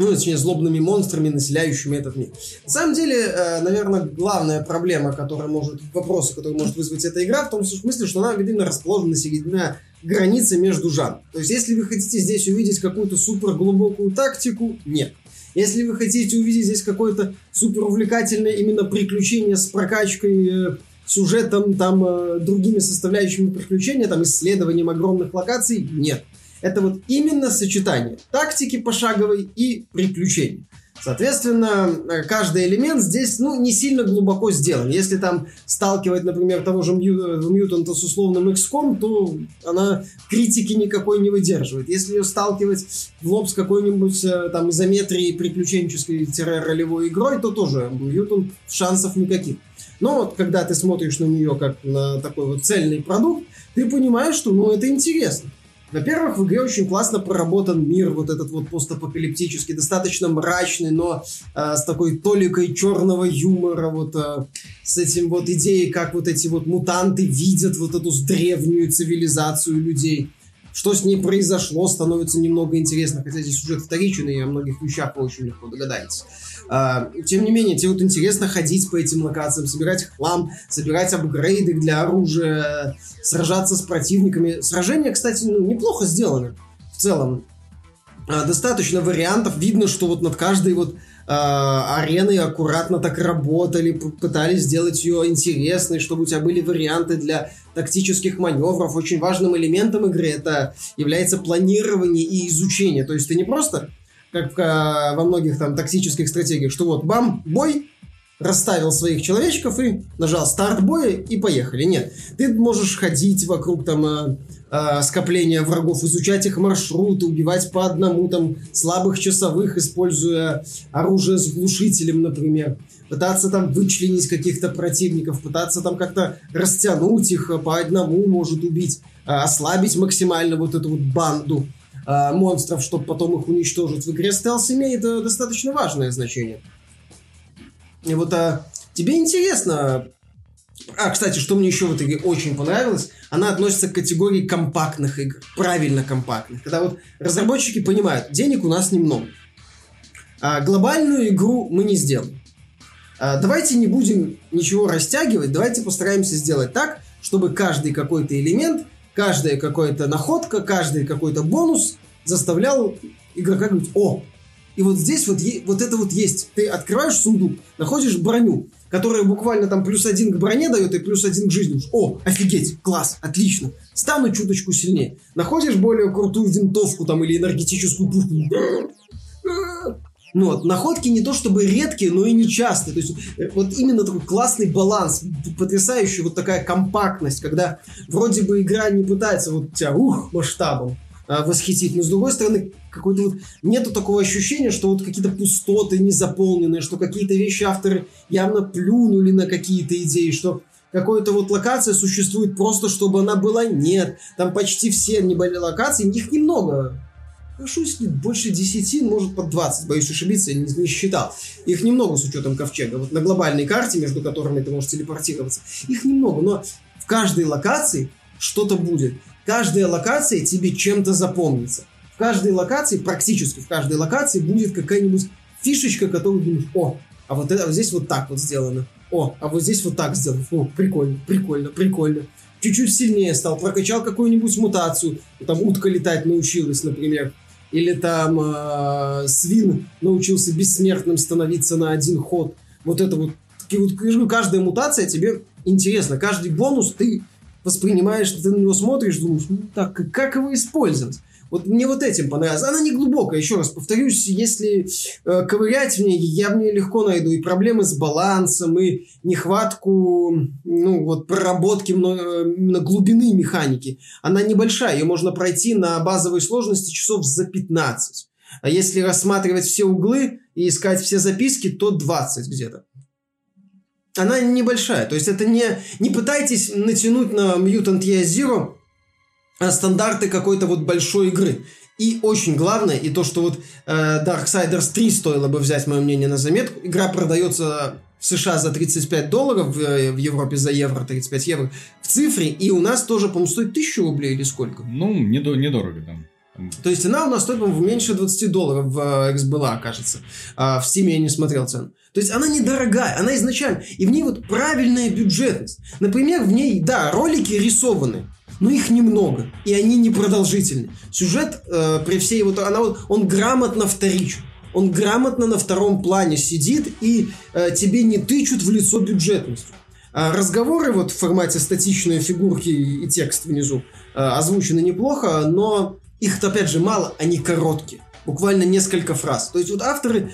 ну, точнее, злобными монстрами, населяющими этот мир. На самом деле, э, наверное, главная проблема, которая может, вопросы, которые может вызвать эта игра, в том смысле, что она, видимо, расположена на границе между жанрами. То есть, если вы хотите здесь увидеть какую-то супер глубокую тактику, нет. Если вы хотите увидеть здесь какое-то супер увлекательное именно приключение с прокачкой э, сюжетом, там, э, другими составляющими приключения, там, исследованием огромных локаций, нет. Это вот именно сочетание тактики пошаговой и приключений. Соответственно, каждый элемент здесь, ну, не сильно глубоко сделан. Если там сталкивать, например, того же Мьютанта с условным XCOM, то она критики никакой не выдерживает. Если ее сталкивать в лоб с какой-нибудь э, там изометрией приключенческой-ролевой игрой, то тоже Мьютант шансов никаких. Но вот когда ты смотришь на нее как на такой вот цельный продукт, ты понимаешь, что, ну, это интересно. Во-первых, в игре очень классно проработан мир, вот этот вот постапокалиптический, достаточно мрачный, но э, с такой толикой черного юмора, вот э, с этим вот идеей, как вот эти вот мутанты видят вот эту древнюю цивилизацию людей. Что с ней произошло, становится немного интересно, хотя здесь сюжет вторичен, и о многих вещах вы очень легко догадаетесь. А, тем не менее, тебе вот интересно ходить по этим локациям, собирать хлам, собирать апгрейды для оружия, сражаться с противниками. Сражения, кстати, ну, неплохо сделаны в целом. А, достаточно вариантов. Видно, что вот над каждой вот а, ареной аккуратно так работали, пытались сделать ее интересной, чтобы у тебя были варианты для тактических маневров. Очень важным элементом игры это является планирование и изучение. То есть ты не просто как а, во многих там тактических стратегиях, что вот бам, бой, расставил своих человечков и нажал старт боя и поехали. Нет, ты можешь ходить вокруг там э, э, скопления врагов, изучать их маршруты, убивать по одному там слабых часовых, используя оружие с глушителем, например. Пытаться там вычленить каких-то противников, пытаться там как-то растянуть их по одному, может убить, э, ослабить максимально вот эту вот банду э, монстров, чтобы потом их уничтожить. В игре стелс имеет э, достаточно важное значение. И вот а, тебе интересно... А, кстати, что мне еще в этой очень понравилось, она относится к категории компактных игр, правильно компактных. Когда вот разработчики понимают, денег у нас немного. А глобальную игру мы не сделаем. А, давайте не будем ничего растягивать, давайте постараемся сделать так, чтобы каждый какой-то элемент, каждая какая-то находка, каждый какой-то бонус заставлял игрока говорить, о, и вот здесь вот, вот это вот есть. Ты открываешь сундук, находишь броню, которая буквально там плюс один к броне дает и плюс один к жизни. О, офигеть, класс, отлично. Стану чуточку сильнее. Находишь более крутую винтовку там или энергетическую пушку. Ну вот, находки не то чтобы редкие, но и нечастые. То есть э, вот именно такой классный баланс, потрясающий вот такая компактность, когда вроде бы игра не пытается вот тебя, ух, масштабом, а, восхитить. Но с другой стороны, какой-то вот нету такого ощущения, что вот какие-то пустоты незаполненные, что какие-то вещи авторы явно плюнули на какие-то идеи, что какая-то вот локация существует просто, чтобы она была. Нет, там почти все небольшие локации, их немного. Хорошо, если больше 10, может под 20, боюсь ошибиться, я не, не считал. Их немного с учетом ковчега. Вот на глобальной карте, между которыми ты можешь телепортироваться, их немного, но в каждой локации что-то будет каждая локация тебе чем-то запомнится. Каждой локации, практически в каждой локации будет какая-нибудь фишечка, которую думаешь, о, а вот, это, а вот здесь вот так вот сделано. О, а вот здесь вот так сделано. О, прикольно, прикольно, прикольно. Чуть-чуть сильнее стал, прокачал какую-нибудь мутацию. Там утка летать научилась, например. Или там э, свин научился бессмертным становиться на один ход. Вот это вот. вот каждая мутация тебе интересна. Каждый бонус ты воспринимаешь, ты на него смотришь, думаешь, ну так, как его использовать? Вот мне вот этим понравилось. Она не глубокая, еще раз повторюсь, если э, ковырять в ней, я в ней легко найду и проблемы с балансом, и нехватку, ну, вот, проработки именно глубины механики. Она небольшая, ее можно пройти на базовой сложности часов за 15. А если рассматривать все углы и искать все записки, то 20 где-то она небольшая. То есть это не, не пытайтесь натянуть на Mutant Year Zero стандарты какой-то вот большой игры. И очень главное, и то, что вот э, Darksiders 3 стоило бы взять мое мнение на заметку, игра продается в США за 35 долларов, в, в Европе за евро, 35 евро в цифре, и у нас тоже, по-моему, стоит 1000 рублей или сколько? Ну, недо, недорого там. То есть цена у нас стоит, по-моему, меньше 20 долларов в XBLA, кажется. А в Steam я не смотрел цену. То есть она недорогая, она изначально. И в ней вот правильная бюджетность. Например, в ней, да, ролики рисованы, но их немного, и они непродолжительны. Сюжет э, при всей вот, она он грамотно вторичен. Он грамотно на втором плане сидит, и э, тебе не тычут в лицо бюджетностью. А разговоры вот в формате статичные фигурки и текст внизу э, озвучены неплохо, но их, опять же, мало, они короткие буквально несколько фраз. То есть вот авторы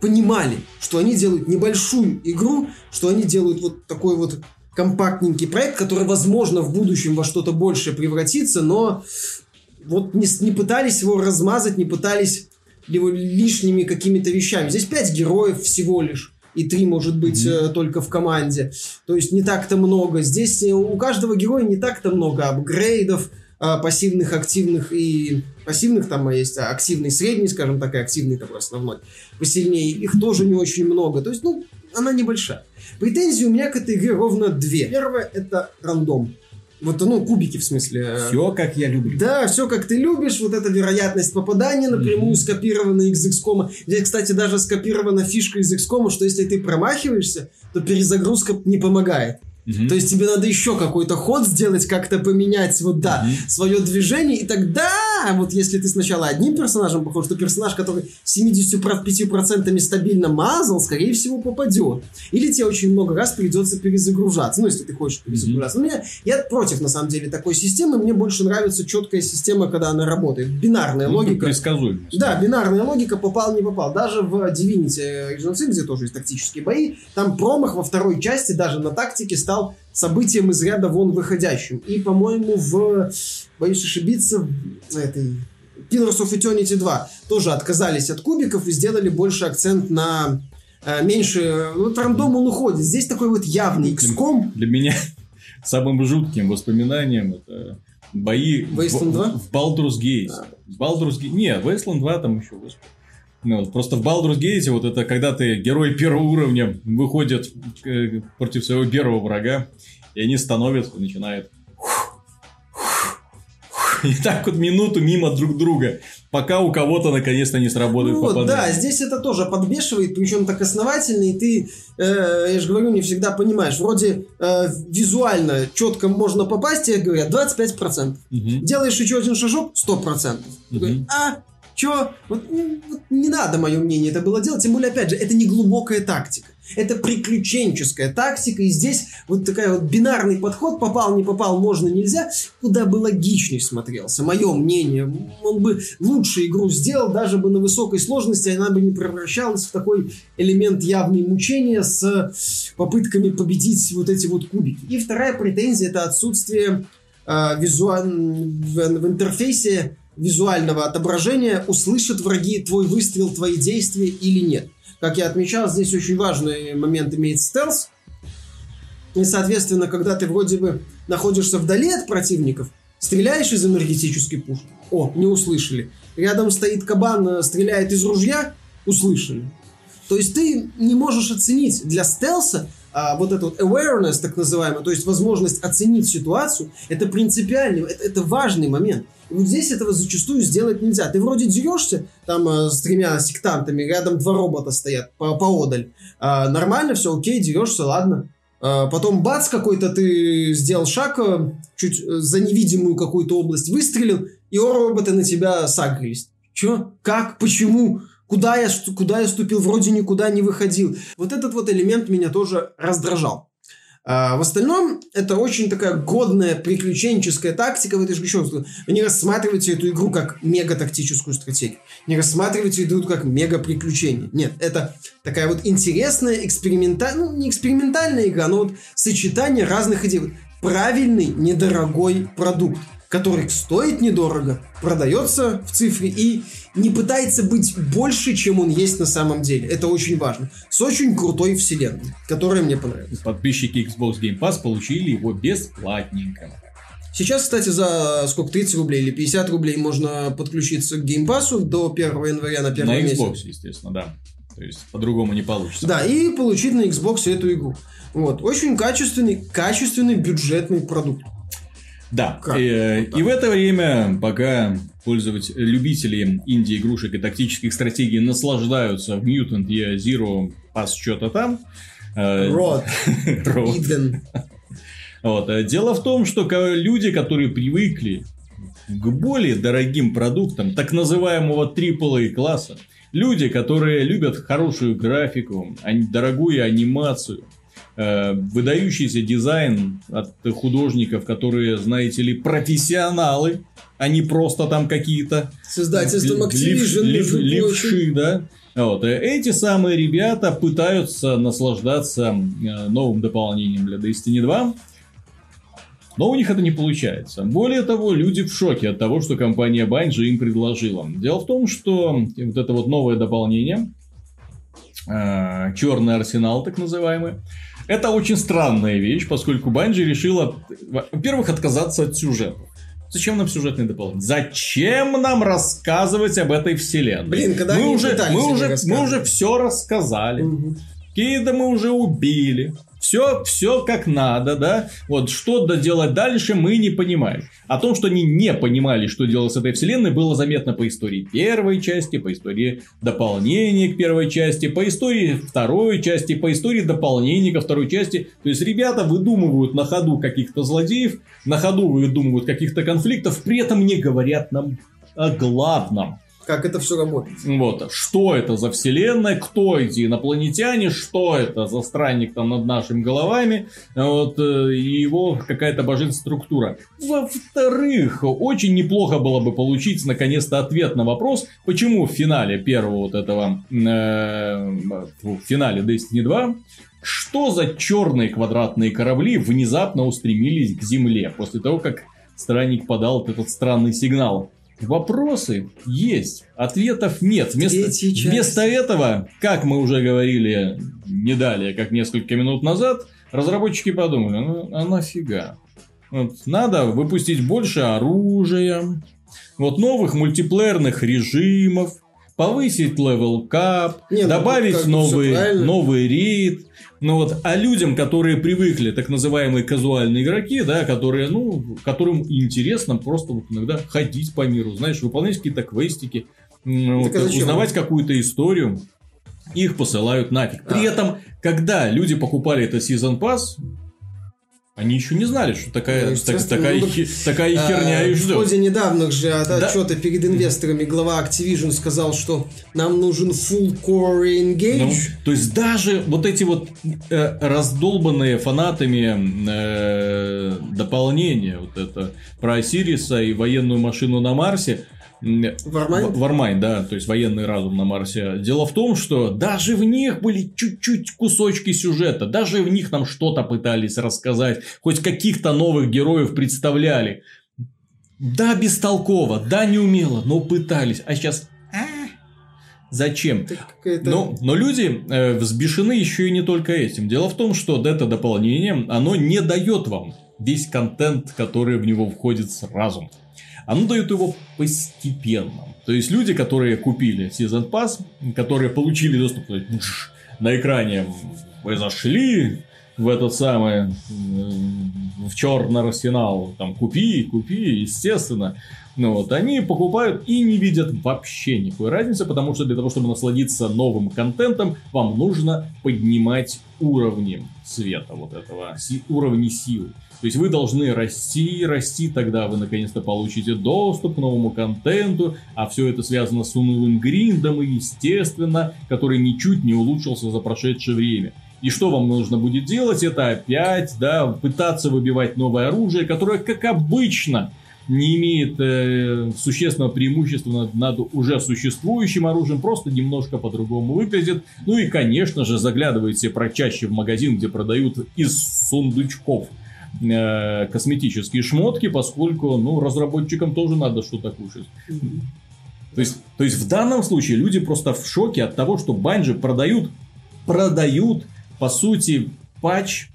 понимали, что они делают небольшую игру, что они делают вот такой вот компактненький проект, который, возможно, в будущем во что-то большее превратится, но вот не, не пытались его размазать, не пытались его лишними какими-то вещами. Здесь пять героев всего лишь и три, может быть, mm-hmm. только в команде. То есть не так-то много. Здесь э, у каждого героя не так-то много апгрейдов, а, пассивных, активных и пассивных там есть а, активный, средний, скажем так, и активный такой основной. Посильнее их тоже не очень много. То есть, ну, она небольшая. Претензии у меня к этой игре ровно две. Первое – это рандом. Вот, ну, кубики, в смысле. Все, как я люблю. Да, все, как ты любишь. Вот эта вероятность попадания напрямую mm-hmm. скопирована из XCOM. Здесь, кстати, даже скопирована фишка из XCOM, что если ты промахиваешься, то перезагрузка не помогает. Угу. То есть тебе надо еще какой-то ход сделать, как-то поменять вот да угу. свое движение, и тогда вот если ты сначала одним персонажем похож, то персонаж, который 75% стабильно мазал, скорее всего попадет. Или тебе очень много раз придется перезагружаться, ну если ты хочешь перезагружаться. Угу. Но меня, я против на самом деле такой системы, мне больше нравится четкая система, когда она работает. Бинарная ну, логика. Предсказуемость. Да, бинарная логика, попал, не попал. Даже в Divinity Original Sin, где тоже есть тактические бои, там промах во второй части даже на тактике стал событием из ряда вон выходящим. И, по-моему, в, боюсь ошибиться, в этой Pillars of Eternity 2 тоже отказались от кубиков и сделали больше акцент на э, меньше... Вот рандом он уходит. Здесь такой вот явный XCOM. Для, для меня самым жутким воспоминанием это бои Wasteland 2? в, в Baldur's Gate. А. Baldur's Gate... Не, Wasteland 2 там еще, господи. Ну, просто в Baldur's Gate вот это когда ты герой первого уровня выходит э, против своего первого врага, и они становятся начинают и так вот минуту мимо друг друга, пока у кого-то наконец-то не сработает ну, попадание. Да, здесь это тоже подбешивает, причем так основательно, и ты, э, я же говорю, не всегда понимаешь. Вроде э, визуально четко можно попасть, тебе говорят 25%. Угу. Делаешь еще один шажок 100%. Угу. а, Чё? Вот, вот не надо, мое мнение, это было делать. Тем более, опять же, это не глубокая тактика. Это приключенческая тактика. И здесь вот такая вот бинарный подход. Попал, не попал, можно, нельзя. Куда бы логичней смотрелся. Мое мнение. Он бы лучше игру сделал. Даже бы на высокой сложности она бы не превращалась в такой элемент явной мучения с попытками победить вот эти вот кубики. И вторая претензия это отсутствие э, визуаль... в, в интерфейсе визуального отображения, услышат враги твой выстрел, твои действия или нет. Как я отмечал, здесь очень важный момент имеет стелс. И, соответственно, когда ты вроде бы находишься вдали от противников, стреляешь из энергетической пушки, о, не услышали. Рядом стоит кабан, э, стреляет из ружья, услышали. То есть ты не можешь оценить для стелса а, вот этот вот awareness, так называемый, то есть возможность оценить ситуацию, это принципиальный, это, это важный момент. Вот здесь этого зачастую сделать нельзя. Ты вроде дерешься там э, с тремя сектантами, рядом два робота стоят по поодаль. Э, нормально, все окей, дерешься, ладно. Э, потом бац, какой-то ты сделал шаг, э, чуть э, за невидимую какую-то область выстрелил, и роботы на тебя сагрились. Че? Как? Почему? Куда я, куда я ступил? Вроде никуда не выходил. Вот этот вот элемент меня тоже раздражал. А в остальном, это очень такая годная приключенческая тактика. Вы даже еще раз не рассматривайте эту игру как мега-тактическую стратегию. Не рассматривайте игру как мега-приключение. Нет, это такая вот интересная, экспериментальная, ну, не экспериментальная игра, но вот сочетание разных идей. Правильный, недорогой продукт который стоит недорого, продается в цифре и не пытается быть больше, чем он есть на самом деле. Это очень важно. С очень крутой вселенной, которая мне понравилась. Подписчики Xbox Game Pass получили его бесплатненько. Сейчас, кстати, за сколько, 30 рублей или 50 рублей можно подключиться к Game Pass до 1 января на первый месяц. На Xbox, месяц. естественно, да. То есть, по-другому не получится. Да, и получить на Xbox эту игру. Вот. Очень качественный, качественный бюджетный продукт. Да. Как? И, э, и в это время, пока пользователи, любители инди-игрушек и тактических стратегий наслаждаются в Mutant Year Zero пас что-то там. Род. Род. Вот. Э, дело в том, что люди, которые привыкли к более дорогим продуктам, так называемого AAA класса, люди, которые любят хорошую графику, дорогую анимацию, Э, выдающийся дизайн от художников, которые, знаете ли, профессионалы, а не просто там какие-то... С издательством Activision, лев, лев, левши, да? Вот. Э, эти самые ребята пытаются наслаждаться э, новым дополнением для Destiny 2, но у них это не получается. Более того, люди в шоке от того, что компания Bungie им предложила. Дело в том, что вот это вот новое дополнение, черный арсенал так называемый, это очень странная вещь, поскольку Банжи решила, во-первых, отказаться от сюжета. Зачем нам сюжетный дополнение? Зачем нам рассказывать об этой вселенной? Блин, когда мы уже, мы уже, мы уже все рассказали. Угу. Кейда мы уже убили. Все, все как надо, да. Вот что доделать дальше, мы не понимаем. О том, что они не понимали, что делать с этой вселенной, было заметно по истории первой части, по истории дополнения к первой части, по истории второй части, по истории дополнения ко второй части. То есть, ребята выдумывают на ходу каких-то злодеев, на ходу выдумывают каких-то конфликтов, при этом не говорят нам о главном как это все работает. Вот. Что это за вселенная, кто эти инопланетяне, что это за странник там над нашими головами, вот, э, и его какая-то божественная структура. Во-вторых, очень неплохо было бы получить наконец-то ответ на вопрос, почему в финале первого вот этого, э, в финале Destiny 2 что за черные квадратные корабли внезапно устремились к Земле после того, как странник подал этот странный сигнал? Вопросы есть, ответов нет. Вместо, вместо этого, как мы уже говорили не далее, как несколько минут назад, разработчики подумали, ну а нафига? Вот, надо выпустить больше оружия, вот новых мультиплеерных режимов, повысить level cap, ну, добавить ну, новый, новый рейд. Ну вот, а людям, которые привыкли, так называемые казуальные игроки, да, которые, ну, которым интересно просто вот иногда ходить по миру, знаешь, выполнять какие-то квестики, вот, а узнавать какую-то историю, их посылают нафиг. При а. этом, когда люди покупали это Season Pass, они еще не знали, что такая, ну, так, такая, ну, хи, такая а, херня их ждет. В ходе недавних же отчета да? перед инвесторами глава Activision сказал, что нам нужен full core engage. Ну, то есть даже вот эти вот э, раздолбанные фанатами э, дополнения, вот это про Осириса и военную машину на Марсе, Warmind? Warmind, да, то есть военный разум на Марсе. Дело в том, что даже в них были чуть-чуть кусочки сюжета, даже в них нам что-то пытались рассказать, хоть каких-то новых героев представляли. Да, бестолково, да, неумело, но пытались. А сейчас а, Зачем? Но, но люди э, взбешены еще и не только этим. Дело в том, что это дополнение, оно не дает вам весь контент, который в него входит сразу оно дает его постепенно. То есть люди, которые купили Season Pass, которые получили доступ на экране, вы зашли в этот самый в черный арсенал, там купи, купи, естественно. Ну вот, они покупают и не видят вообще никакой разницы, потому что для того, чтобы насладиться новым контентом, вам нужно поднимать уровни света вот этого, уровни силы. То есть вы должны расти, расти, тогда вы наконец-то получите доступ к новому контенту, а все это связано с унылым гриндом и, естественно, который ничуть не улучшился за прошедшее время. И что вам нужно будет делать? Это опять, да, пытаться выбивать новое оружие, которое, как обычно, не имеет э, существенного преимущества над, над уже существующим оружием, просто немножко по-другому выглядит. Ну и, конечно же, заглядывайте про чаще в магазин, где продают из сундучков э, косметические шмотки, поскольку, ну, разработчикам тоже надо что-то кушать. То есть, то есть в данном случае люди просто в шоке от того, что Банжи продают, продают, по сути, патч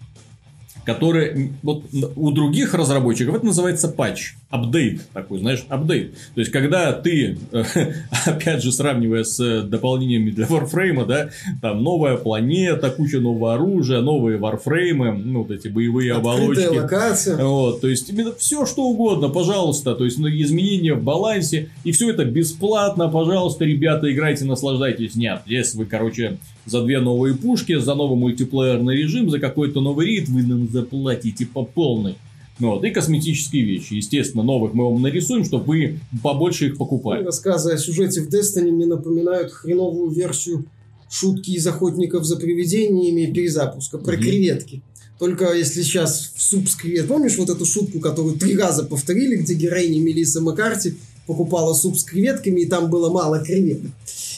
который вот у других разработчиков это называется патч, апдейт такой, знаешь, апдейт. То есть, когда ты, опять же, сравнивая с дополнениями для Warframe, да, там новая планета, куча нового оружия, новые Warframe, ну, вот эти боевые Открытая оболочки. локация. Вот, то есть, именно все что угодно, пожалуйста, то есть, изменения в балансе, и все это бесплатно, пожалуйста, ребята, играйте, наслаждайтесь. Нет, здесь вы, короче, за две новые пушки, за новый мультиплеерный режим, за какой-то новый рейд вы заплатите по полной. Ну, вот, и косметические вещи. Естественно, новых мы вам нарисуем, чтобы вы побольше их покупали. Рассказы о сюжете в Destiny мне напоминают хреновую версию шутки из охотников за привидениями перезапуска про mm-hmm. креветки. Только если сейчас в суп с кревет... Помнишь вот эту шутку, которую три раза повторили, где героиня Мелисса Маккарти покупала суп с креветками, и там было мало креветок.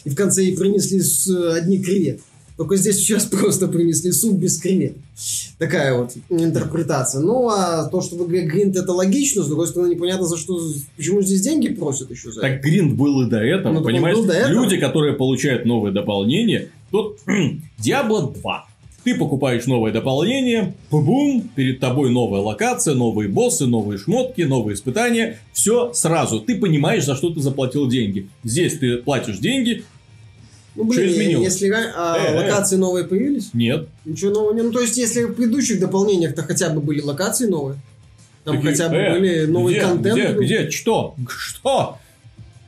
И в конце ей принесли одни креветки. Только здесь сейчас просто принесли суп без креветок. Такая вот интерпретация. Ну, а то, что вы Гринд это логично, с другой стороны, непонятно, за что, почему здесь деньги просят еще за Так Гринд был и до этого, ну, понимаешь? До этого. Люди, которые получают новые дополнения, тут Diablo 2 ты покупаешь новое дополнение, бум, перед тобой новая локация, новые боссы, новые шмотки, новые испытания. Все сразу. Ты понимаешь, за что ты заплатил деньги. Здесь ты платишь деньги, Ну, Что блин, изменилось? если а Э, э. локации новые появились? Нет. Ничего нового не... Ну, то есть, если в предыдущих дополнениях-то хотя бы были локации новые, там Такие, хотя бы э, были новый где, контент. Где? был. Где? Что? Что?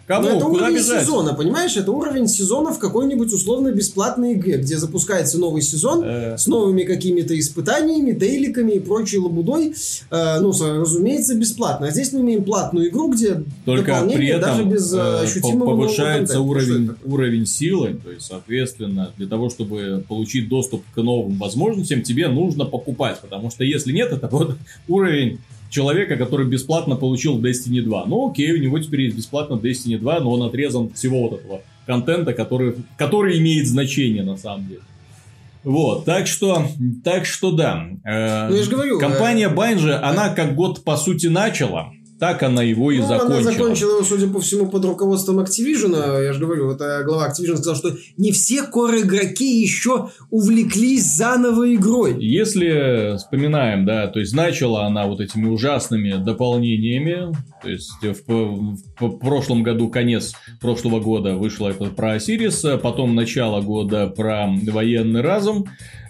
Кому? Но это Куда уровень бежать? сезона, понимаешь? Это уровень сезона в какой-нибудь условно бесплатной игре, где запускается новый сезон Э, с новыми какими-то испытаниями, дейликами и прочей лабудой. Э, ну, разумеется, бесплатно. А здесь мы имеем платную игру, где Только при этом даже без э, э, ощутимого повышается уровень, уровень силы, то есть, соответственно, для того, чтобы получить доступ к новым возможностям, тебе нужно покупать, потому что если нет, это вот уровень человека, который бесплатно получил Destiny 2. Ну окей, у него теперь есть бесплатно Destiny 2, но он отрезан от всего вот этого контента, который, который имеет значение на самом деле. Вот, так что, так что да. Э, Ну, я же говорю, компания Bungie, она как год по сути начала, так она его и Ну, закончила. она закончила его, судя по всему, под руководством Activision. Я же говорю, вот э, глава Activision сказал, что не все core-игроки еще увлеклись заново игрой. Если вспоминаем, да, то есть начала она вот этими ужасными дополнениями, то есть в, в- прошлом году, конец прошлого года вышло это про Осирис, потом начало года про военный разум,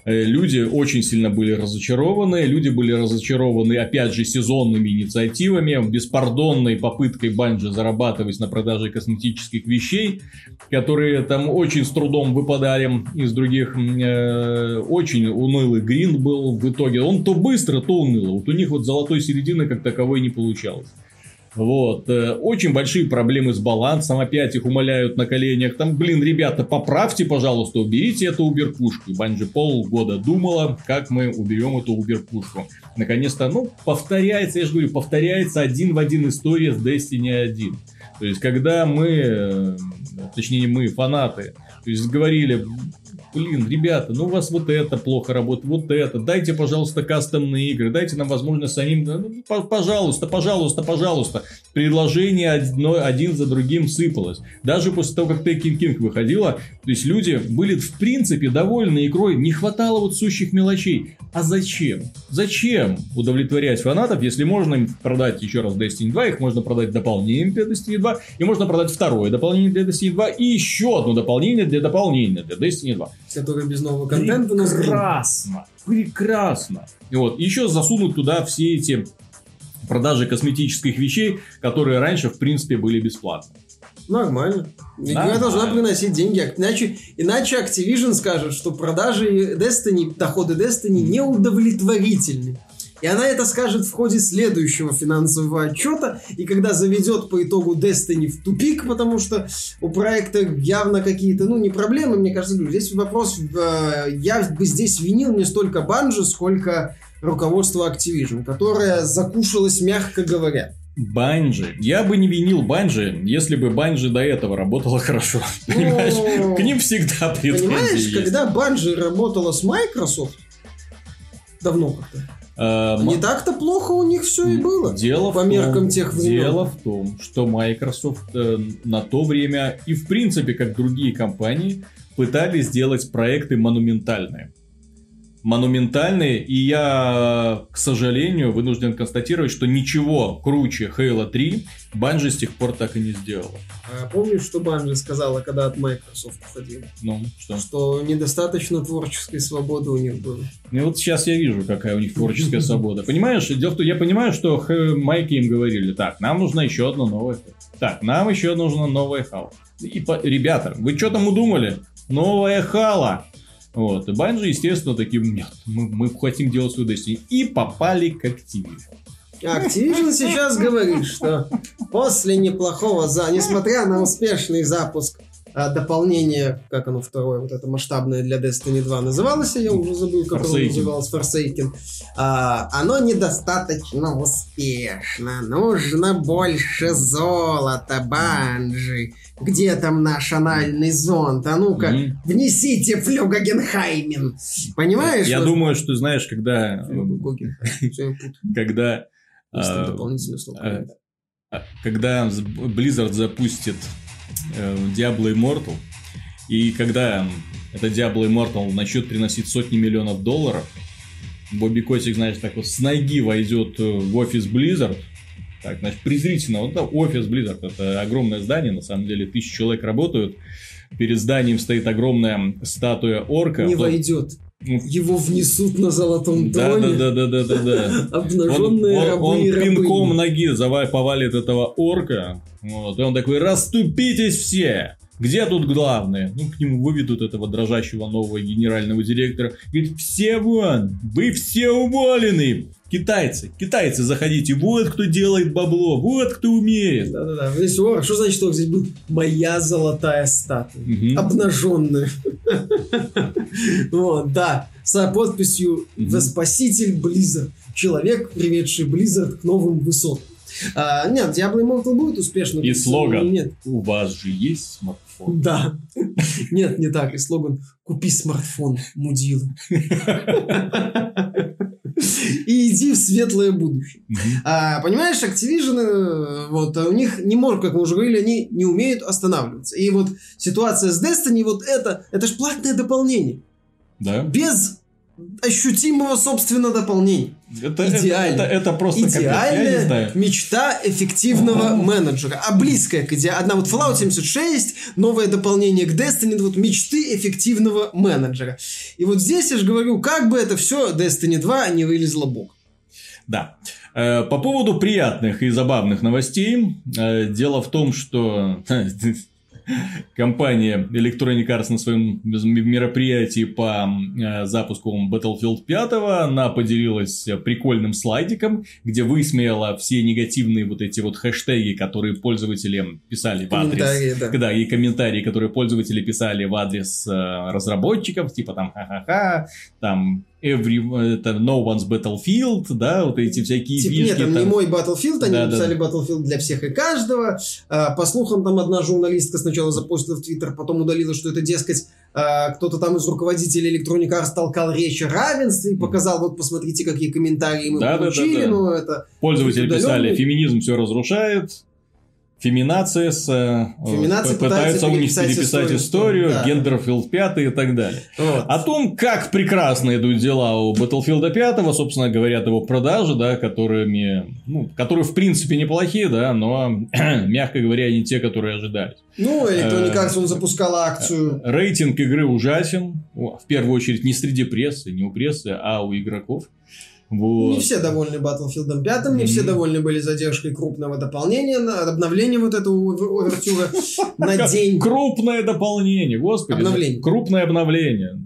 Люди очень сильно были разочарованы. Люди были разочарованы, опять же, сезонными инициативами, беспардонной попыткой Банжи зарабатывать на продаже косметических вещей, которые там очень с трудом выпадали из других. Э, очень унылый грин был в итоге. Он то быстро, то уныло. Вот у них вот золотой середины как таковой не получалось. Вот. э, Очень большие проблемы с балансом. Опять их умоляют на коленях. Там, блин, ребята, поправьте, пожалуйста, уберите эту уберпушку. И Банжи полгода думала, как мы уберем эту уберпушку. Наконец-то, ну, повторяется, я же говорю, повторяется один в один история с Destiny 1. То есть, когда мы, э, точнее, мы, фанаты, то есть, говорили, блин, ребята, ну у вас вот это плохо работает, вот это, дайте, пожалуйста, кастомные игры, дайте нам возможность самим, ну, по- пожалуйста, пожалуйста, пожалуйста. Предложение одно, один за другим сыпалось. Даже после того, как Tekken King выходила, то есть люди были в принципе довольны игрой, не хватало вот сущих мелочей. А зачем? Зачем удовлетворять фанатов, если можно им продать еще раз Destiny 2, их можно продать дополнением для Destiny 2, и можно продать второе дополнение для Destiny 2, и еще одно дополнение для дополнения для Destiny 2. Который без нового контента. Прекрасно, прекрасно. И вот, еще засунуть туда все эти продажи косметических вещей, которые раньше, в принципе, были бесплатны. Нормально. Игра должна приносить деньги. Иначе, иначе Activision скажет, что продажи Destiny, доходы Destiny неудовлетворительны. И она это скажет в ходе следующего финансового отчета, и когда заведет по итогу Destiny в тупик, потому что у проекта явно какие-то, ну, не проблемы, мне кажется, здесь вопрос, э, я бы здесь винил не столько Банжи, сколько руководство Activision, которое закушалось, мягко говоря. Банжи. Я бы не винил Банжи, если бы Банжи до этого работала хорошо. Понимаешь? Ну, К ним всегда претензии Понимаешь, есть. когда Банжи работала с Microsoft, давно как-то, А, не так-то плохо у них все и было. Дело по том, меркам тех времен. Дело в том, что Microsoft э, на то время и в принципе, как другие компании, пытались сделать проекты монументальные. Монументальные, и я, к сожалению, вынужден констатировать, что ничего круче Halo 3 Bungie с тех пор так и не сделала. А помнишь, что Банжи сказала, когда от Microsoft уходила? Ну, что? Что недостаточно творческой свободы у них было. Ну вот сейчас я вижу, какая у них творческая свобода. Понимаешь, дело в том, я понимаю, что Майки им говорили, так, нам нужно еще одно новое Halo. Так, нам еще нужно новое Halo. И, по- ребята, вы что там удумали? Новая Хала. Вот, и Банжи, естественно, таким, нет, мы, мы хотим делать свою Destiny. И попали к Activision. Activision сейчас говорит, что после неплохого, за, несмотря на успешный запуск а, дополнения, как оно второе, вот это масштабное для Destiny 2 называлось, я уже забыл, как оно Forsaken. называлось, Forsaken, а, оно недостаточно успешно, нужно больше золота, банжи, где там наш анальный зонд, а ну-ка, Мгм. внесите Флюгагенхаймен, понимаешь? Я Вот- думаю, что знаешь, когда, я когда, а, А, когда Blizzard запустит Diablo Immortal, и когда это Diablo Immortal начнет приносить сотни миллионов долларов, Бобби Котик, знаешь, так вот с ноги войдет э, в офис Blizzard, так, значит, презрительно, вот это офис Blizzard, это огромное здание, на самом деле, тысячи человек работают, перед зданием стоит огромная статуя орка. Не войдет. Его внесут на золотом Да, троне. да, да, да, да, да, да. Он, Обнаженные он- рабы он и пинком рабыни. ноги зава- повалит этого орка. Вот, и он такой, расступитесь все! Где тут главное? Ну, к нему выведут этого дрожащего нового генерального директора. Говорит, все вон! Вы все уволены! Китайцы, китайцы, заходите. Вот кто делает бабло, вот кто умеет. Да-да-да. Здесь орк. Что значит орк? Здесь будет моя золотая статуя. Мгм. Обнаженная. Вот, да. С подписью Мгм. «The спаситель Blizzard». Человек, приведший Blizzard к новым высотам. А, нет, Diablo Immortal будет успешно. И слоган. Нет. У вас же есть смартфон. Да. Нет, не так. И слоган «Купи смартфон, мудила». И иди в светлое будущее. А, понимаешь, Activision, э, вот, у них не может, как мы уже говорили, они не умеют останавливаться. И вот ситуация с Destiny, вот это, это же платное дополнение. Да? Без ощутимого, собственно, дополнения. Это, это- Идеально. Это, это просто капец, я не Идеальная знаю. мечта эффективного менеджера. А близкая к идеалу. Одна вот Fallout 76, новое дополнение к Destiny, это вот мечты эффективного менеджера. И вот здесь я же говорю, как бы это все Destiny 2 не вылезло бок. Да. Э, По поводу приятных и забавных новостей. э, Дело в том, что компания Electronic Arts на своем мероприятии по э, запуску Battlefield 5 она поделилась прикольным слайдиком, где высмеяла все негативные вот эти вот хэштеги, которые пользователи писали в адрес да. да, и комментарии, которые пользователи писали в адрес э, разработчиков, типа там ха-ха-ха, там every, это no one's battlefield, да, вот эти всякие Типа, фишки. нет, там, там. не мой Battlefield, они Да, да, написали Battlefield для всех и каждого. А, по слухам, там одна журналистка сначала запостила в Твиттер, потом удалила, что это, дескать, а, кто-то там из руководителей Electronic Arts толкал речь о равенстве и показал, вот посмотрите, какие комментарии мы Да, да, да, получили, да. ну это... Пользователи писали, феминизм все разрушает, феминация с, э, Феминация п- пытается у них переписать историю, историю, да. гендерфилд 5 и так далее. Вот. О том, как прекрасно идут дела у Battlefield 5, собственно, говорят его продажи, да, которыми, ну, которые в принципе неплохие, да, но, мягко говоря, не те, которые ожидались. Ну, Electronic Э, Arts, он запускала акцию. Рейтинг игры ужасен, в первую очередь не среди прессы, не у прессы, а у игроков. Вот. Не все довольны Battlefield 5, не все довольны были задержкой крупного дополнения, обновления вот этого ов- овертюра на день. Крупное дополнение, господи. Обновление. Крупное обновление.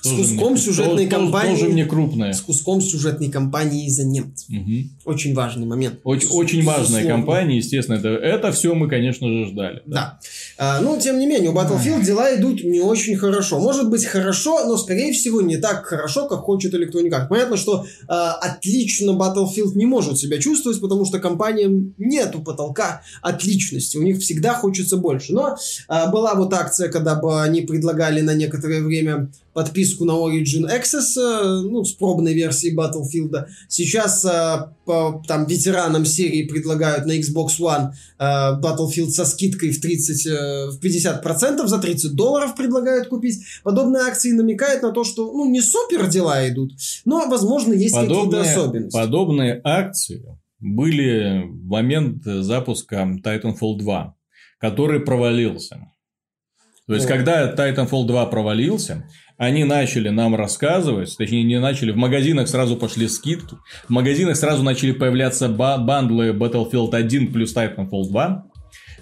С Тоже куском мне- сюжетной тоже- кампании. Тоже мне крупное. С куском сюжетной кампании за немцев. Мгм. Очень важный момент. Очень, очень важная компания, естественно, это, это все мы, конечно же, ждали. Да. А, ну, тем не менее, у Battlefield дела идут не очень хорошо. Может быть, хорошо, но, скорее всего, не так хорошо, как хочет Electronic Arts. Понятно, что а, отлично Battlefield не может себя чувствовать, потому что компаниям нету потолка отличности. У них всегда хочется больше. Но а, была вот акция, когда бы они предлагали на некоторое время подписку на Origin Access, э, ну, с пробной версией Battlefield. Сейчас а, по, там ветеранам серии предлагают на Xbox One э, Battlefield со скидкой в 30, э, в 50% за 30 долларов предлагают купить. Подобные акции намекают на то, что ну не супер дела идут, но возможно есть какие-то особенности. подобные акции были в момент запуска Titanfall 2, который провалился. То есть, О. когда Titanfall 2 провалился, они начали нам рассказывать, точнее, не начали, в магазинах сразу пошли скидки, в магазинах сразу начали появляться ба- бандлы Battlefield 1 плюс Titanfall 2.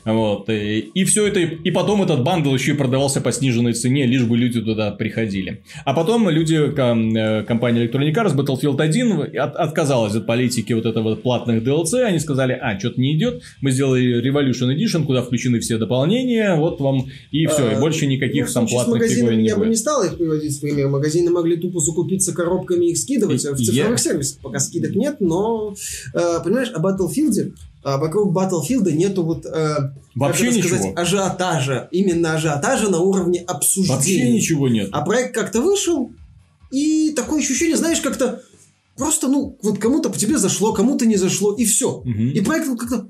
Вот, и, и все это, и потом этот бандл еще и продавался по сниженной цене, лишь бы люди туда приходили. А потом люди, э, компания Electronic Arts, Battlefield 1 от- отказалась от политики вот этого платных DLC, они сказали, а, что-то не идет, мы сделали Revolution Edition, куда включены все дополнения, вот вам и все, и А, больше никаких Ну, там платных фигурин не я бы не стал их приводить в пример. Магазины могли тупо закупиться коробками и их скидывать И- в я- цифровых сервисах. Пока скидок нет, но, э, понимаешь, о Battlefield, а, вокруг Battlefield нету вот, э, Вообще как это ничего. сказать, ажиотажа. Именно ажиотажа на уровне обсуждения. Вообще ничего нет. А проект как-то вышел, и такое ощущение, знаешь, как-то просто, ну, вот кому-то по тебе зашло, кому-то не зашло, и все. Мгм. И проект как-то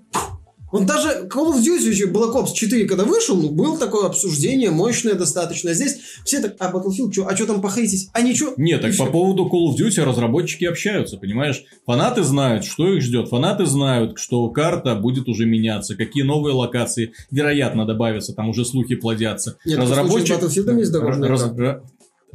Он даже Call of Duty Black Ops 4, когда вышел, было такое обсуждение, мощное достаточно. Здесь все так, а Battlefield, что, а что там похейтить? А ничего? Нет, так по поводу Call of Duty разработчики общаются, понимаешь? Фанаты знают, что их ждет. Фанаты знают, что карта будет уже меняться, какие новые локации, вероятно, добавятся, там уже слухи плодятся. Нет, Разработчик... Battlefield есть дорожная раз... карта.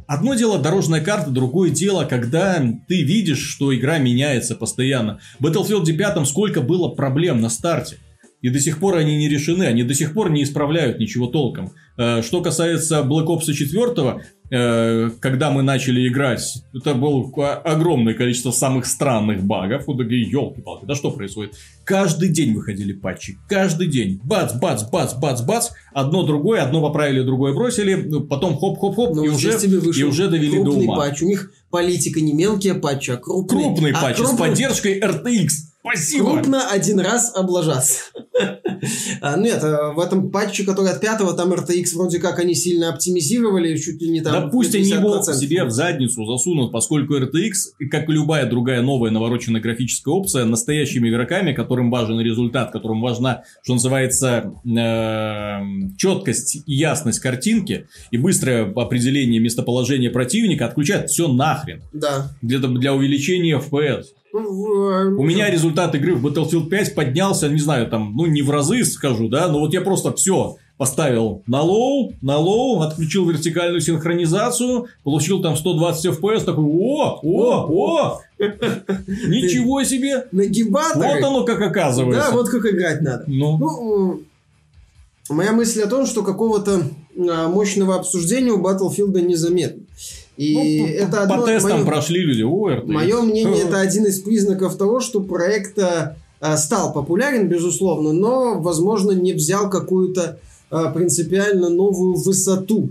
Одно дело дорожная карта, другое дело, когда ты видишь, что игра меняется постоянно. В Battlefield 5 сколько было проблем на старте. И до сих пор они не решены, они до сих пор не исправляют ничего толком. Э, что касается Black Ops 4, э, когда мы начали играть, это было огромное количество самых странных багов. Вот такие, елки-палки, да что происходит? Каждый день выходили патчи, каждый день. Бац, бац, бац, бац, бац. Одно другое, одно поправили, другое бросили. Потом хоп-хоп-хоп, ну, и, уже, и уже довели до ума. патч. У них политика не мелкие патчи, а крупные. Крупный а патч крупный... с поддержкой RTX. Спасибо. Крупно один раз облажаться. а, нет, э, в этом патче, который от пятого, там RTX вроде как они сильно оптимизировали, чуть ли не там Да пусть они его себе в задницу засунут, поскольку RTX, как и любая другая новая навороченная графическая опция, настоящими игроками, которым важен результат, которым важна, что называется, э, четкость и ясность картинки и быстрое определение местоположения противника, отключают все нахрен. Да. Для, для увеличения FPS. У меня результат игры в Battlefield 5 поднялся, не знаю, там, ну, не в разы скажу, да, но вот я просто все поставил на low, на low, отключил вертикальную синхронизацию, получил там 120 FPS, такой, о, о, о, ничего себе! Нагибатор. Вот оно как оказывается. Да, вот как играть надо. Ну. ну моя мысль о том, что какого-то а, мощного обсуждения у Battlefield незаметно. И ну, это по, одно, тестам мое, прошли люди. Мое мнение, это один из признаков того, что проект э, стал популярен, безусловно, но, возможно, не взял какую-то э, принципиально новую высоту.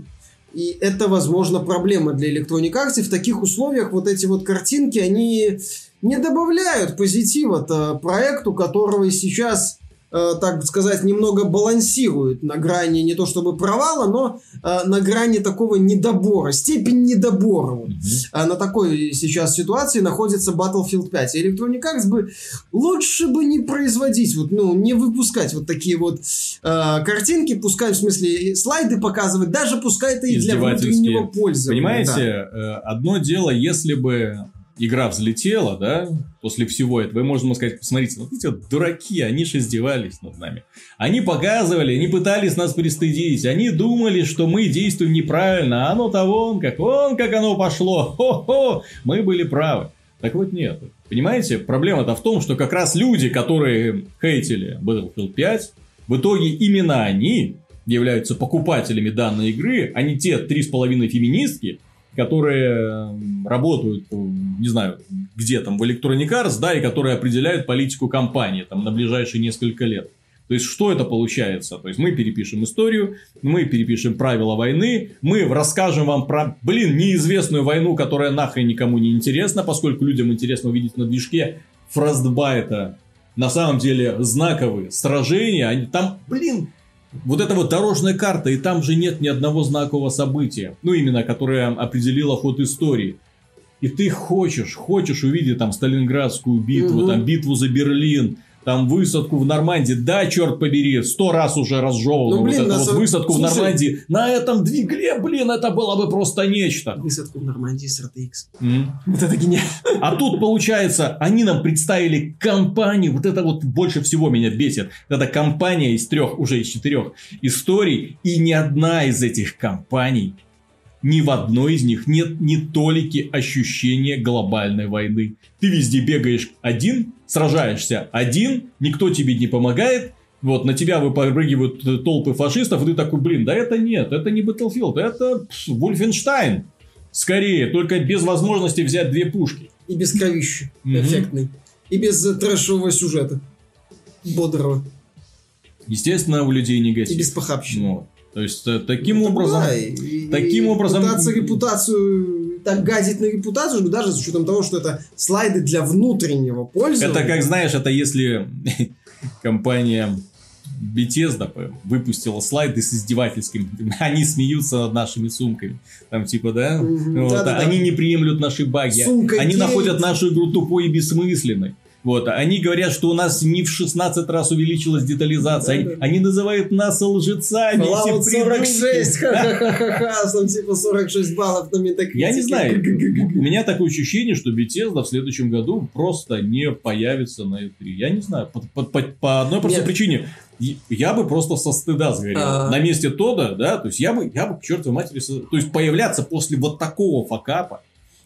И это, возможно, проблема для Electronic Arts. В таких условиях вот эти вот картинки, они не добавляют позитива проекту, которого сейчас Э, так сказать, немного балансирует на грани не то чтобы провала, но э, на грани такого недобора, степень недобора. Вот. Mm-hmm. На такой сейчас ситуации находится Battlefield 5. И Electronic Arts бы лучше бы не производить, вот, ну, не выпускать вот такие вот э, картинки, пускай в смысле слайды показывать, даже пускай это и для внутреннего пользования. Понимаете, да. одно дело, если бы игра взлетела, да, после всего этого, и можно сказать, посмотрите, вот эти вот дураки, они же издевались над нами. Они показывали, они пытались нас пристыдить, они думали, что мы действуем неправильно, а оно того, он как, он как оно пошло, хо-хо, мы были правы. Так вот нет. Понимаете, проблема-то в том, что как раз люди, которые хейтили Battlefield 5, в итоге именно они являются покупателями данной игры, а не те три с половиной феминистки, которые работают, не знаю, где там, в Electronic Arts, да, и которые определяют политику компании там на ближайшие несколько лет. То есть, что это получается? То есть, мы перепишем историю, мы перепишем правила войны, мы расскажем вам про, блин, неизвестную войну, которая нахрен никому не интересна, поскольку людям интересно увидеть на движке Фростбайта на самом деле знаковые сражения, они там, блин, вот эта вот дорожная карта, и там же нет ни одного знакового события, ну именно, которое определило ход истории. И ты хочешь, хочешь увидеть там Сталинградскую битву, угу. там битву за Берлин, там высадку в Нормандии, да, черт побери, сто раз уже разжевывал ну, вот эту вот высадку Слушай, в Нормандии. На этом двигле, блин, это было бы просто нечто. Высадку в Нормандии с RTX. Mm. Вот это гениально. А тут, получается, они нам представили компанию, вот это вот больше всего меня бесит. Это компания из трех, уже из четырех историй, и ни одна из этих компаний ни в одной из них нет ни толики ощущения глобальной войны. Ты везде бегаешь один, сражаешься один, никто тебе не помогает, вот, на тебя выпрыгивают толпы фашистов, и ты такой, блин, да это нет, это не Battlefield, это Вульфенштайн. Скорее, только без возможности взять две пушки. И без кровища mm-hmm. эффектной. И без трэшевого сюжета. Бодрого. Естественно, у людей негатив. И без похабщины. Вот. То есть, э, таким ну, образом... Да, и, таким и образом... Пытаться репутацию, так гадить на репутацию, даже с учетом того, что это слайды для внутреннего пользования. Это, как знаешь, это если компания Bethesda выпустила слайды с издевательским. Они смеются над нашими сумками. Там типа, да? Mm-hmm. Вот, да, да, они да. не приемлют наши баги. Сумка они гей. находят нашу игру тупой и бессмысленной. Вот, они говорят, что у нас не в 16 раз увеличилась детализация. Они, они называют нас лжецами. Fallout 46, ха-ха-ха-ха, там типа 46 баллов на метакритике. Я не знаю, у меня такое ощущение, что Bethesda в следующем году просто не появится на E3. Я не знаю, по, по, по, по одной простой Нет. причине. Я бы просто со стыда сгорел. А. На месте Тода, да, то есть я бы, я бы к чертовой матери... То есть появляться после вот такого факапа,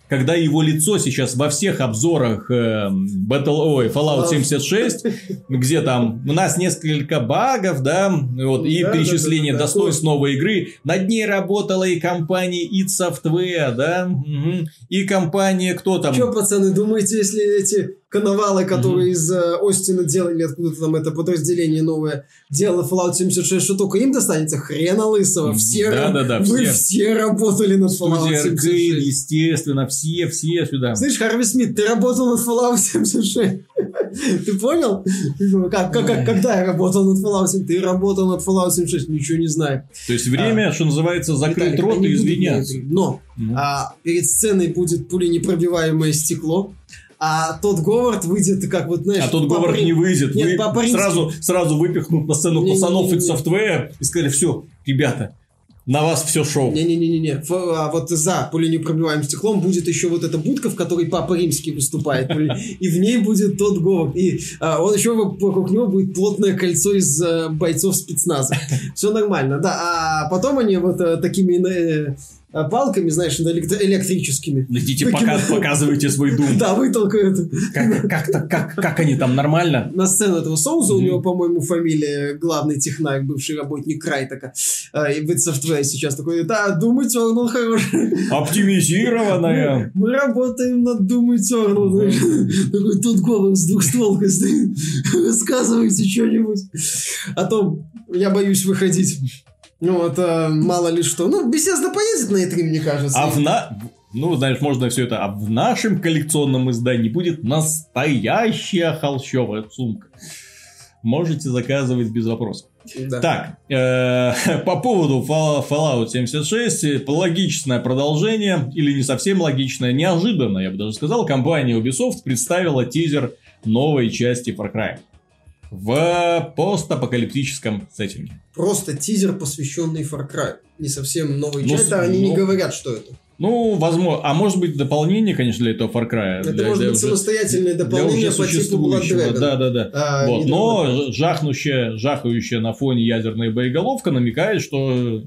когда его лицо сейчас во всех обзорах э, Battle, ой, Fallout 76, где там у нас несколько багов, да, вот, и Да, да, перечисление да, да, да. достоинств новой игры. Над ней работала и компания id Software, да, мгм, и компания, кто там? Че, пацаны, думаете, если эти коновалы, которые из э, Остина делали, откуда-то там это подразделение новое, делало Fallout 76, что только им достанется? Хрена лысого. Все, Да-да-да, вы все. все работали над Fallout Студия Arcane, 76. естественно, все, все сюда. Слышь, Харви Смит, ты работал над Fallout 76. Ты понял? Как, как, как- когда я работал над Fallout 7? Ты работал над Fallout 76, ничего не знаю. То есть время, что называется, закрыть Виталик, рот и извиняться. E3. Но Ну. а, перед сценой будет пуленепробиваемое стекло, а тот Говард выйдет, как вот, знаешь... А тот Говард не выйдет. Нет, Вы Римский. сразу, сразу выпихнут на сцену Не-не-не-не. пацанов из софтвера и сказали, все, ребята, на вас все шоу. Не-не-не-не. А вот за пуленепробиваемым стеклом будет еще вот эта будка, в которой Папа Римский выступает. И в ней будет тот Говард. И а, он еще вокруг него будет плотное кольцо из э, бойцов спецназа. Все нормально, да. А потом они вот э, такими э, палками, знаешь, электрическими. Идите, пока, показывайте свой дум. Да, вытолкают Как, как-то- как, как они там, нормально? на сцену этого Соуза, у него, по-моему, фамилия главный технарь, бывший работник Крайтака. А, И в Software сейчас такой, да, Doom Eternal хороший. Оптимизированная. Мы работаем над Doom Eternal. Такой тут голос с двухстволкой стоит. Рассказывайте что-нибудь. А то я боюсь выходить. Ну, а, мало ли что. Ну, Bethesda поедет на E3, мне кажется. А в на... Ну, знаешь, можно все это. А в нашем коллекционном издании будет настоящая холщовая сумка. Можете заказывать без вопросов. Да. Так, э, по поводу Fall- Fallout 76, э, логичное продолжение, или не совсем логичное, неожиданно, я бы даже сказал, компания Ubisoft представила тизер новой части Far Cry в постапокалиптическом сеттинге. Просто тизер, посвященный Far Cry. Не совсем новый Ну, часть, а они не ну, говорят, что это. Ну, возможно, а может быть дополнение, конечно, для этого Far Cry. Это для- может для быть уже- самостоятельное дополнение по типу Blood. Dragon. Да, да, да. А, Вот, не но жахнущая, жахающая на фоне ядерная боеголовка намекает, что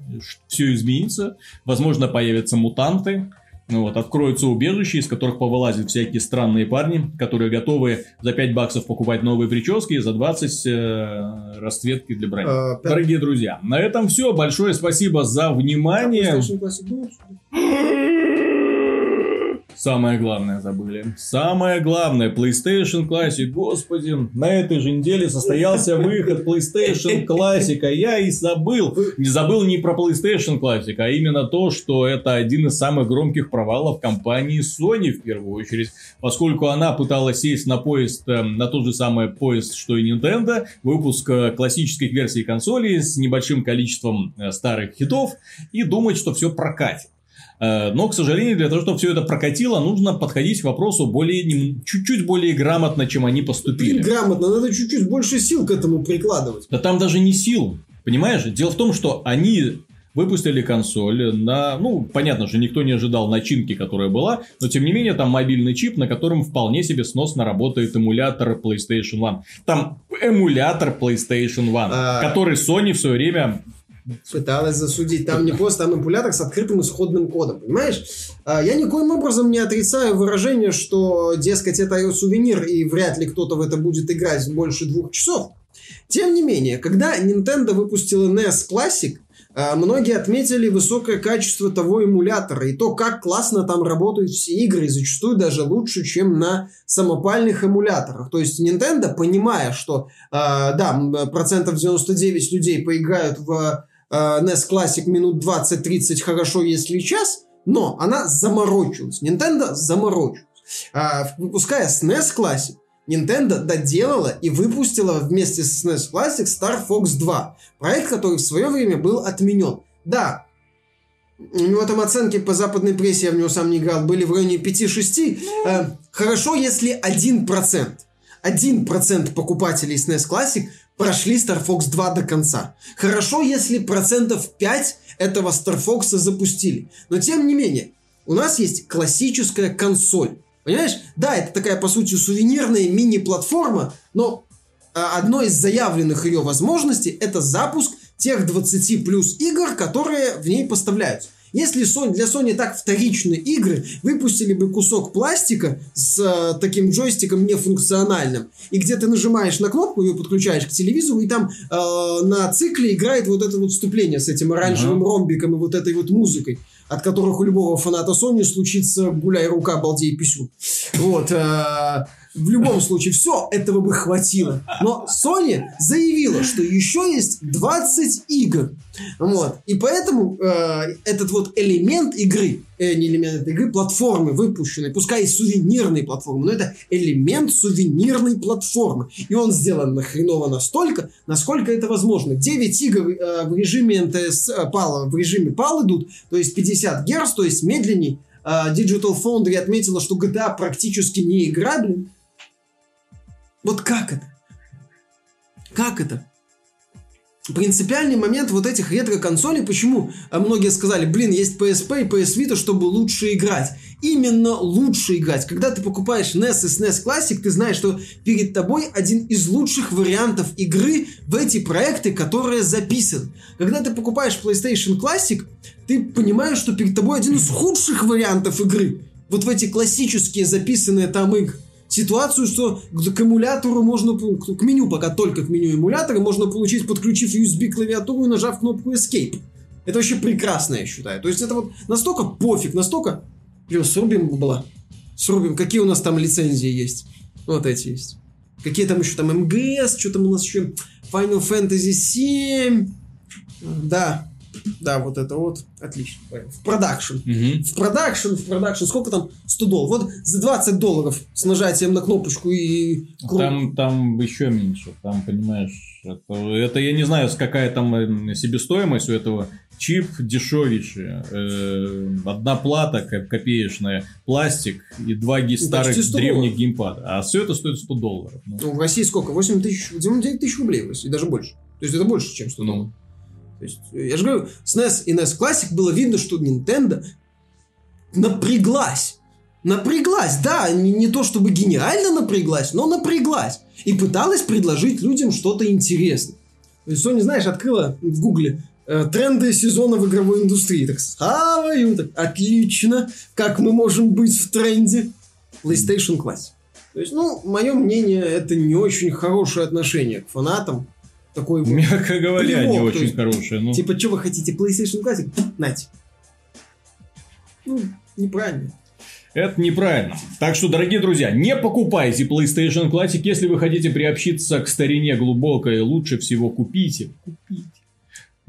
все изменится. Возможно, появятся мутанты. Ну Вот, откроются убежища, из которых повылазят всякие странные парни, которые готовы за 5 баксов покупать новые прически и за 20 э, расцветки для брони. А, Дорогие друзья, на этом все. Большое спасибо за внимание. Самое главное забыли. Самое главное, PlayStation Classic. Господи, на этой же неделе состоялся выход PlayStation Classic, а я и забыл. Не забыл не про PlayStation Classic, а именно то, что это один из самых громких провалов компании Sony в первую очередь, поскольку она пыталась сесть на поезд, э, на тот же самый поезд, что и Nintendo, выпуск э, классических версий консолей с небольшим количеством э, старых хитов и думать, что все прокатит. Э, Но, к сожалению, для того, чтобы все это прокатило, нужно подходить к вопросу более, чуть-чуть более грамотно, чем они поступили. грамотно, надо чуть-чуть больше сил к этому прикладывать. Да там даже не сил, понимаешь? Дело в том, что они выпустили консоль на... Ну, понятно же, никто не ожидал начинки, которая была, но, тем не менее, там мобильный чип, на котором вполне себе сносно работает эмулятор PlayStation One. Там эмулятор PlayStation One, А. который Sony в свое время Пыталась засудить. Там не просто там эмпулятор с открытым исходным кодом, понимаешь? А, Я никоим образом не отрицаю выражение, что, дескать, это сувенир, и вряд ли кто-то в это будет играть больше двух часов. Тем не менее, когда Nintendo выпустила NES Classic, а, многие отметили высокое качество того эмулятора и то, как классно там работают все игры, и зачастую даже лучше, чем на самопальных эмуляторах. То есть Nintendo, понимая, что а, да, процентов 99 людей поиграют в NES Classic минут 20-30 хорошо, если час, но она заморочилась. Nintendo заморочилась. А, выпуская SNES Classic, Nintendo доделала и выпустила вместе с SNES Classic Star Fox 2. Проект, который в свое время был отменен. Да, у него там оценки по западной прессе, я в него сам не играл, были в районе 5-6. Э, хорошо, если 1%. 1% покупателей SNES Classic прошли Star Fox 2 до конца. Хорошо, если процентов 5 этого Star Fox запустили. Но тем не менее, у нас есть классическая консоль. Понимаешь? Да, это такая, по сути, сувенирная мини-платформа, но а, одной из заявленных ее возможностей это запуск тех 20 плюс игр, которые в ней поставляются. Если Sony, для Sony так вторичные игры, выпустили бы кусок пластика с э, таким джойстиком нефункциональным, и где ты нажимаешь на кнопку, ее подключаешь к телевизору, и там э, на цикле играет вот это вот вступление с этим оранжевым uh-huh. ромбиком и вот этой вот музыкой, от которых у любого фаната Sony случится гуляй рука, балдей писю. Вот. Э, в любом случае, все этого бы хватило. Но Sony заявила, что еще есть 20 игр. Вот. И поэтому э, этот вот элемент игры, э, не элемент игры, платформы выпущенной, пускай и сувенирной платформы, но это элемент сувенирной платформы. И он сделан нахреново настолько, насколько это возможно. 9 игр э, в режиме НТС, э, PAL, в режиме PAL идут, то есть 50 Гц, то есть медленней. Э, Digital Foundry отметила, что GTA практически не играбелен. Вот как это? Как это? Принципиальный момент вот этих ретро-консолей, почему а многие сказали, блин, есть PSP и PS Vita, чтобы лучше играть. Именно лучше играть. Когда ты покупаешь NES и SNES Classic, ты знаешь, что перед тобой один из лучших вариантов игры в эти проекты, которые записаны. Когда ты покупаешь PlayStation Classic, ты понимаешь, что перед тобой один из худших вариантов игры. Вот в эти классические записанные там игры ситуацию, что к эмулятору можно, к меню пока только к меню эмулятора можно получить, подключив USB клавиатуру и нажав кнопку Escape. Это вообще прекрасно, я считаю. То есть это вот настолько пофиг, настолько... Плюс срубим была. Срубим. Какие у нас там лицензии есть? Вот эти есть. Какие там еще там МГС, что там у нас еще Final Fantasy 7. Да, да, вот это вот. Отлично. В продакшн. Угу. В продакшн, в продакшн. Сколько там? 100 долларов. Вот за 20 долларов с нажатием на кнопочку и... Там, там еще меньше. Там, понимаешь, это, это я не знаю, какая там э, себестоимость у этого. Чип дешевейший. Э, одна плата копеечная, пластик и два ги- старых древних геймпада. А все это стоит 100 долларов. Ну. ну, в России сколько? 8 тысяч, 9 тысяч рублей в России, даже больше. То есть это больше, чем 100 ну. То есть, я же говорю, с NES и NES Classic было видно, что Nintendo напряглась. Напряглась, да, не, не то чтобы гениально напряглась, но напряглась. И пыталась предложить людям что-то интересное. То есть Sony, знаешь, открыла в гугле э, тренды сезона в игровой индустрии. Так, схаваю, так, отлично, как мы можем быть в тренде. PlayStation Classic. То есть, ну, мое мнение, это не очень хорошее отношение к фанатам такой вот... Мягко говоря, плевок, не очень есть, хорошее. Ну... Типа, что вы хотите, PlayStation Classic? Нате. Ну, неправильно. Это неправильно. Так что, дорогие друзья, не покупайте PlayStation Classic, если вы хотите приобщиться к старине глубокой, лучше всего купите. Купите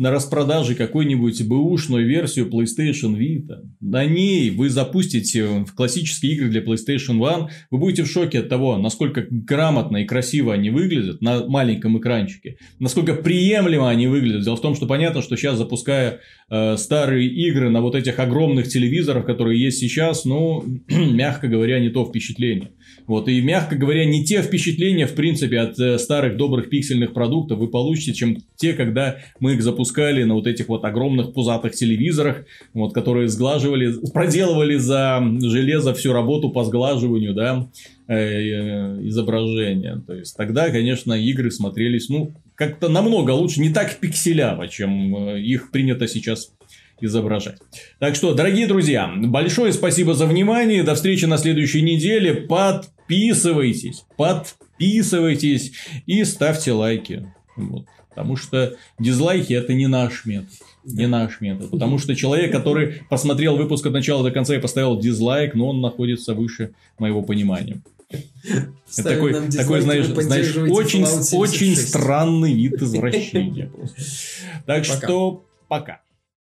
на распродаже какой-нибудь бэушную версию PlayStation Vita. На ней вы запустите в классические игры для PlayStation One. Вы будете в шоке от того, насколько грамотно и красиво они выглядят на маленьком экранчике. Насколько приемлемо они выглядят. Дело в том, что понятно, что сейчас запуская э, старые игры на вот этих огромных телевизорах, которые есть сейчас, ну, мягко говоря, не то впечатление. Вот, и, мягко говоря, не те впечатления, в принципе, от э, старых добрых пиксельных продуктов вы получите, чем те, когда мы их запускали на вот этих вот огромных пузатых телевизорах, вот, которые сглаживали, проделывали за железо всю работу по сглаживанию, да, э, э, изображения. То есть, тогда, конечно, игры смотрелись, ну, как-то намного лучше, не так пикселяво, чем их принято сейчас изображать. Так что, дорогие друзья, большое спасибо за внимание. До встречи на следующей неделе. Подписывайтесь, подписывайтесь и ставьте лайки. Вот. Потому что дизлайки это не наш метод. Не наш метод. Потому что человек, который посмотрел выпуск от начала до конца и поставил дизлайк, но он находится выше моего понимания. Это такой, такой, знаешь, знаешь очень, очень странный вид извращения. Так что пока.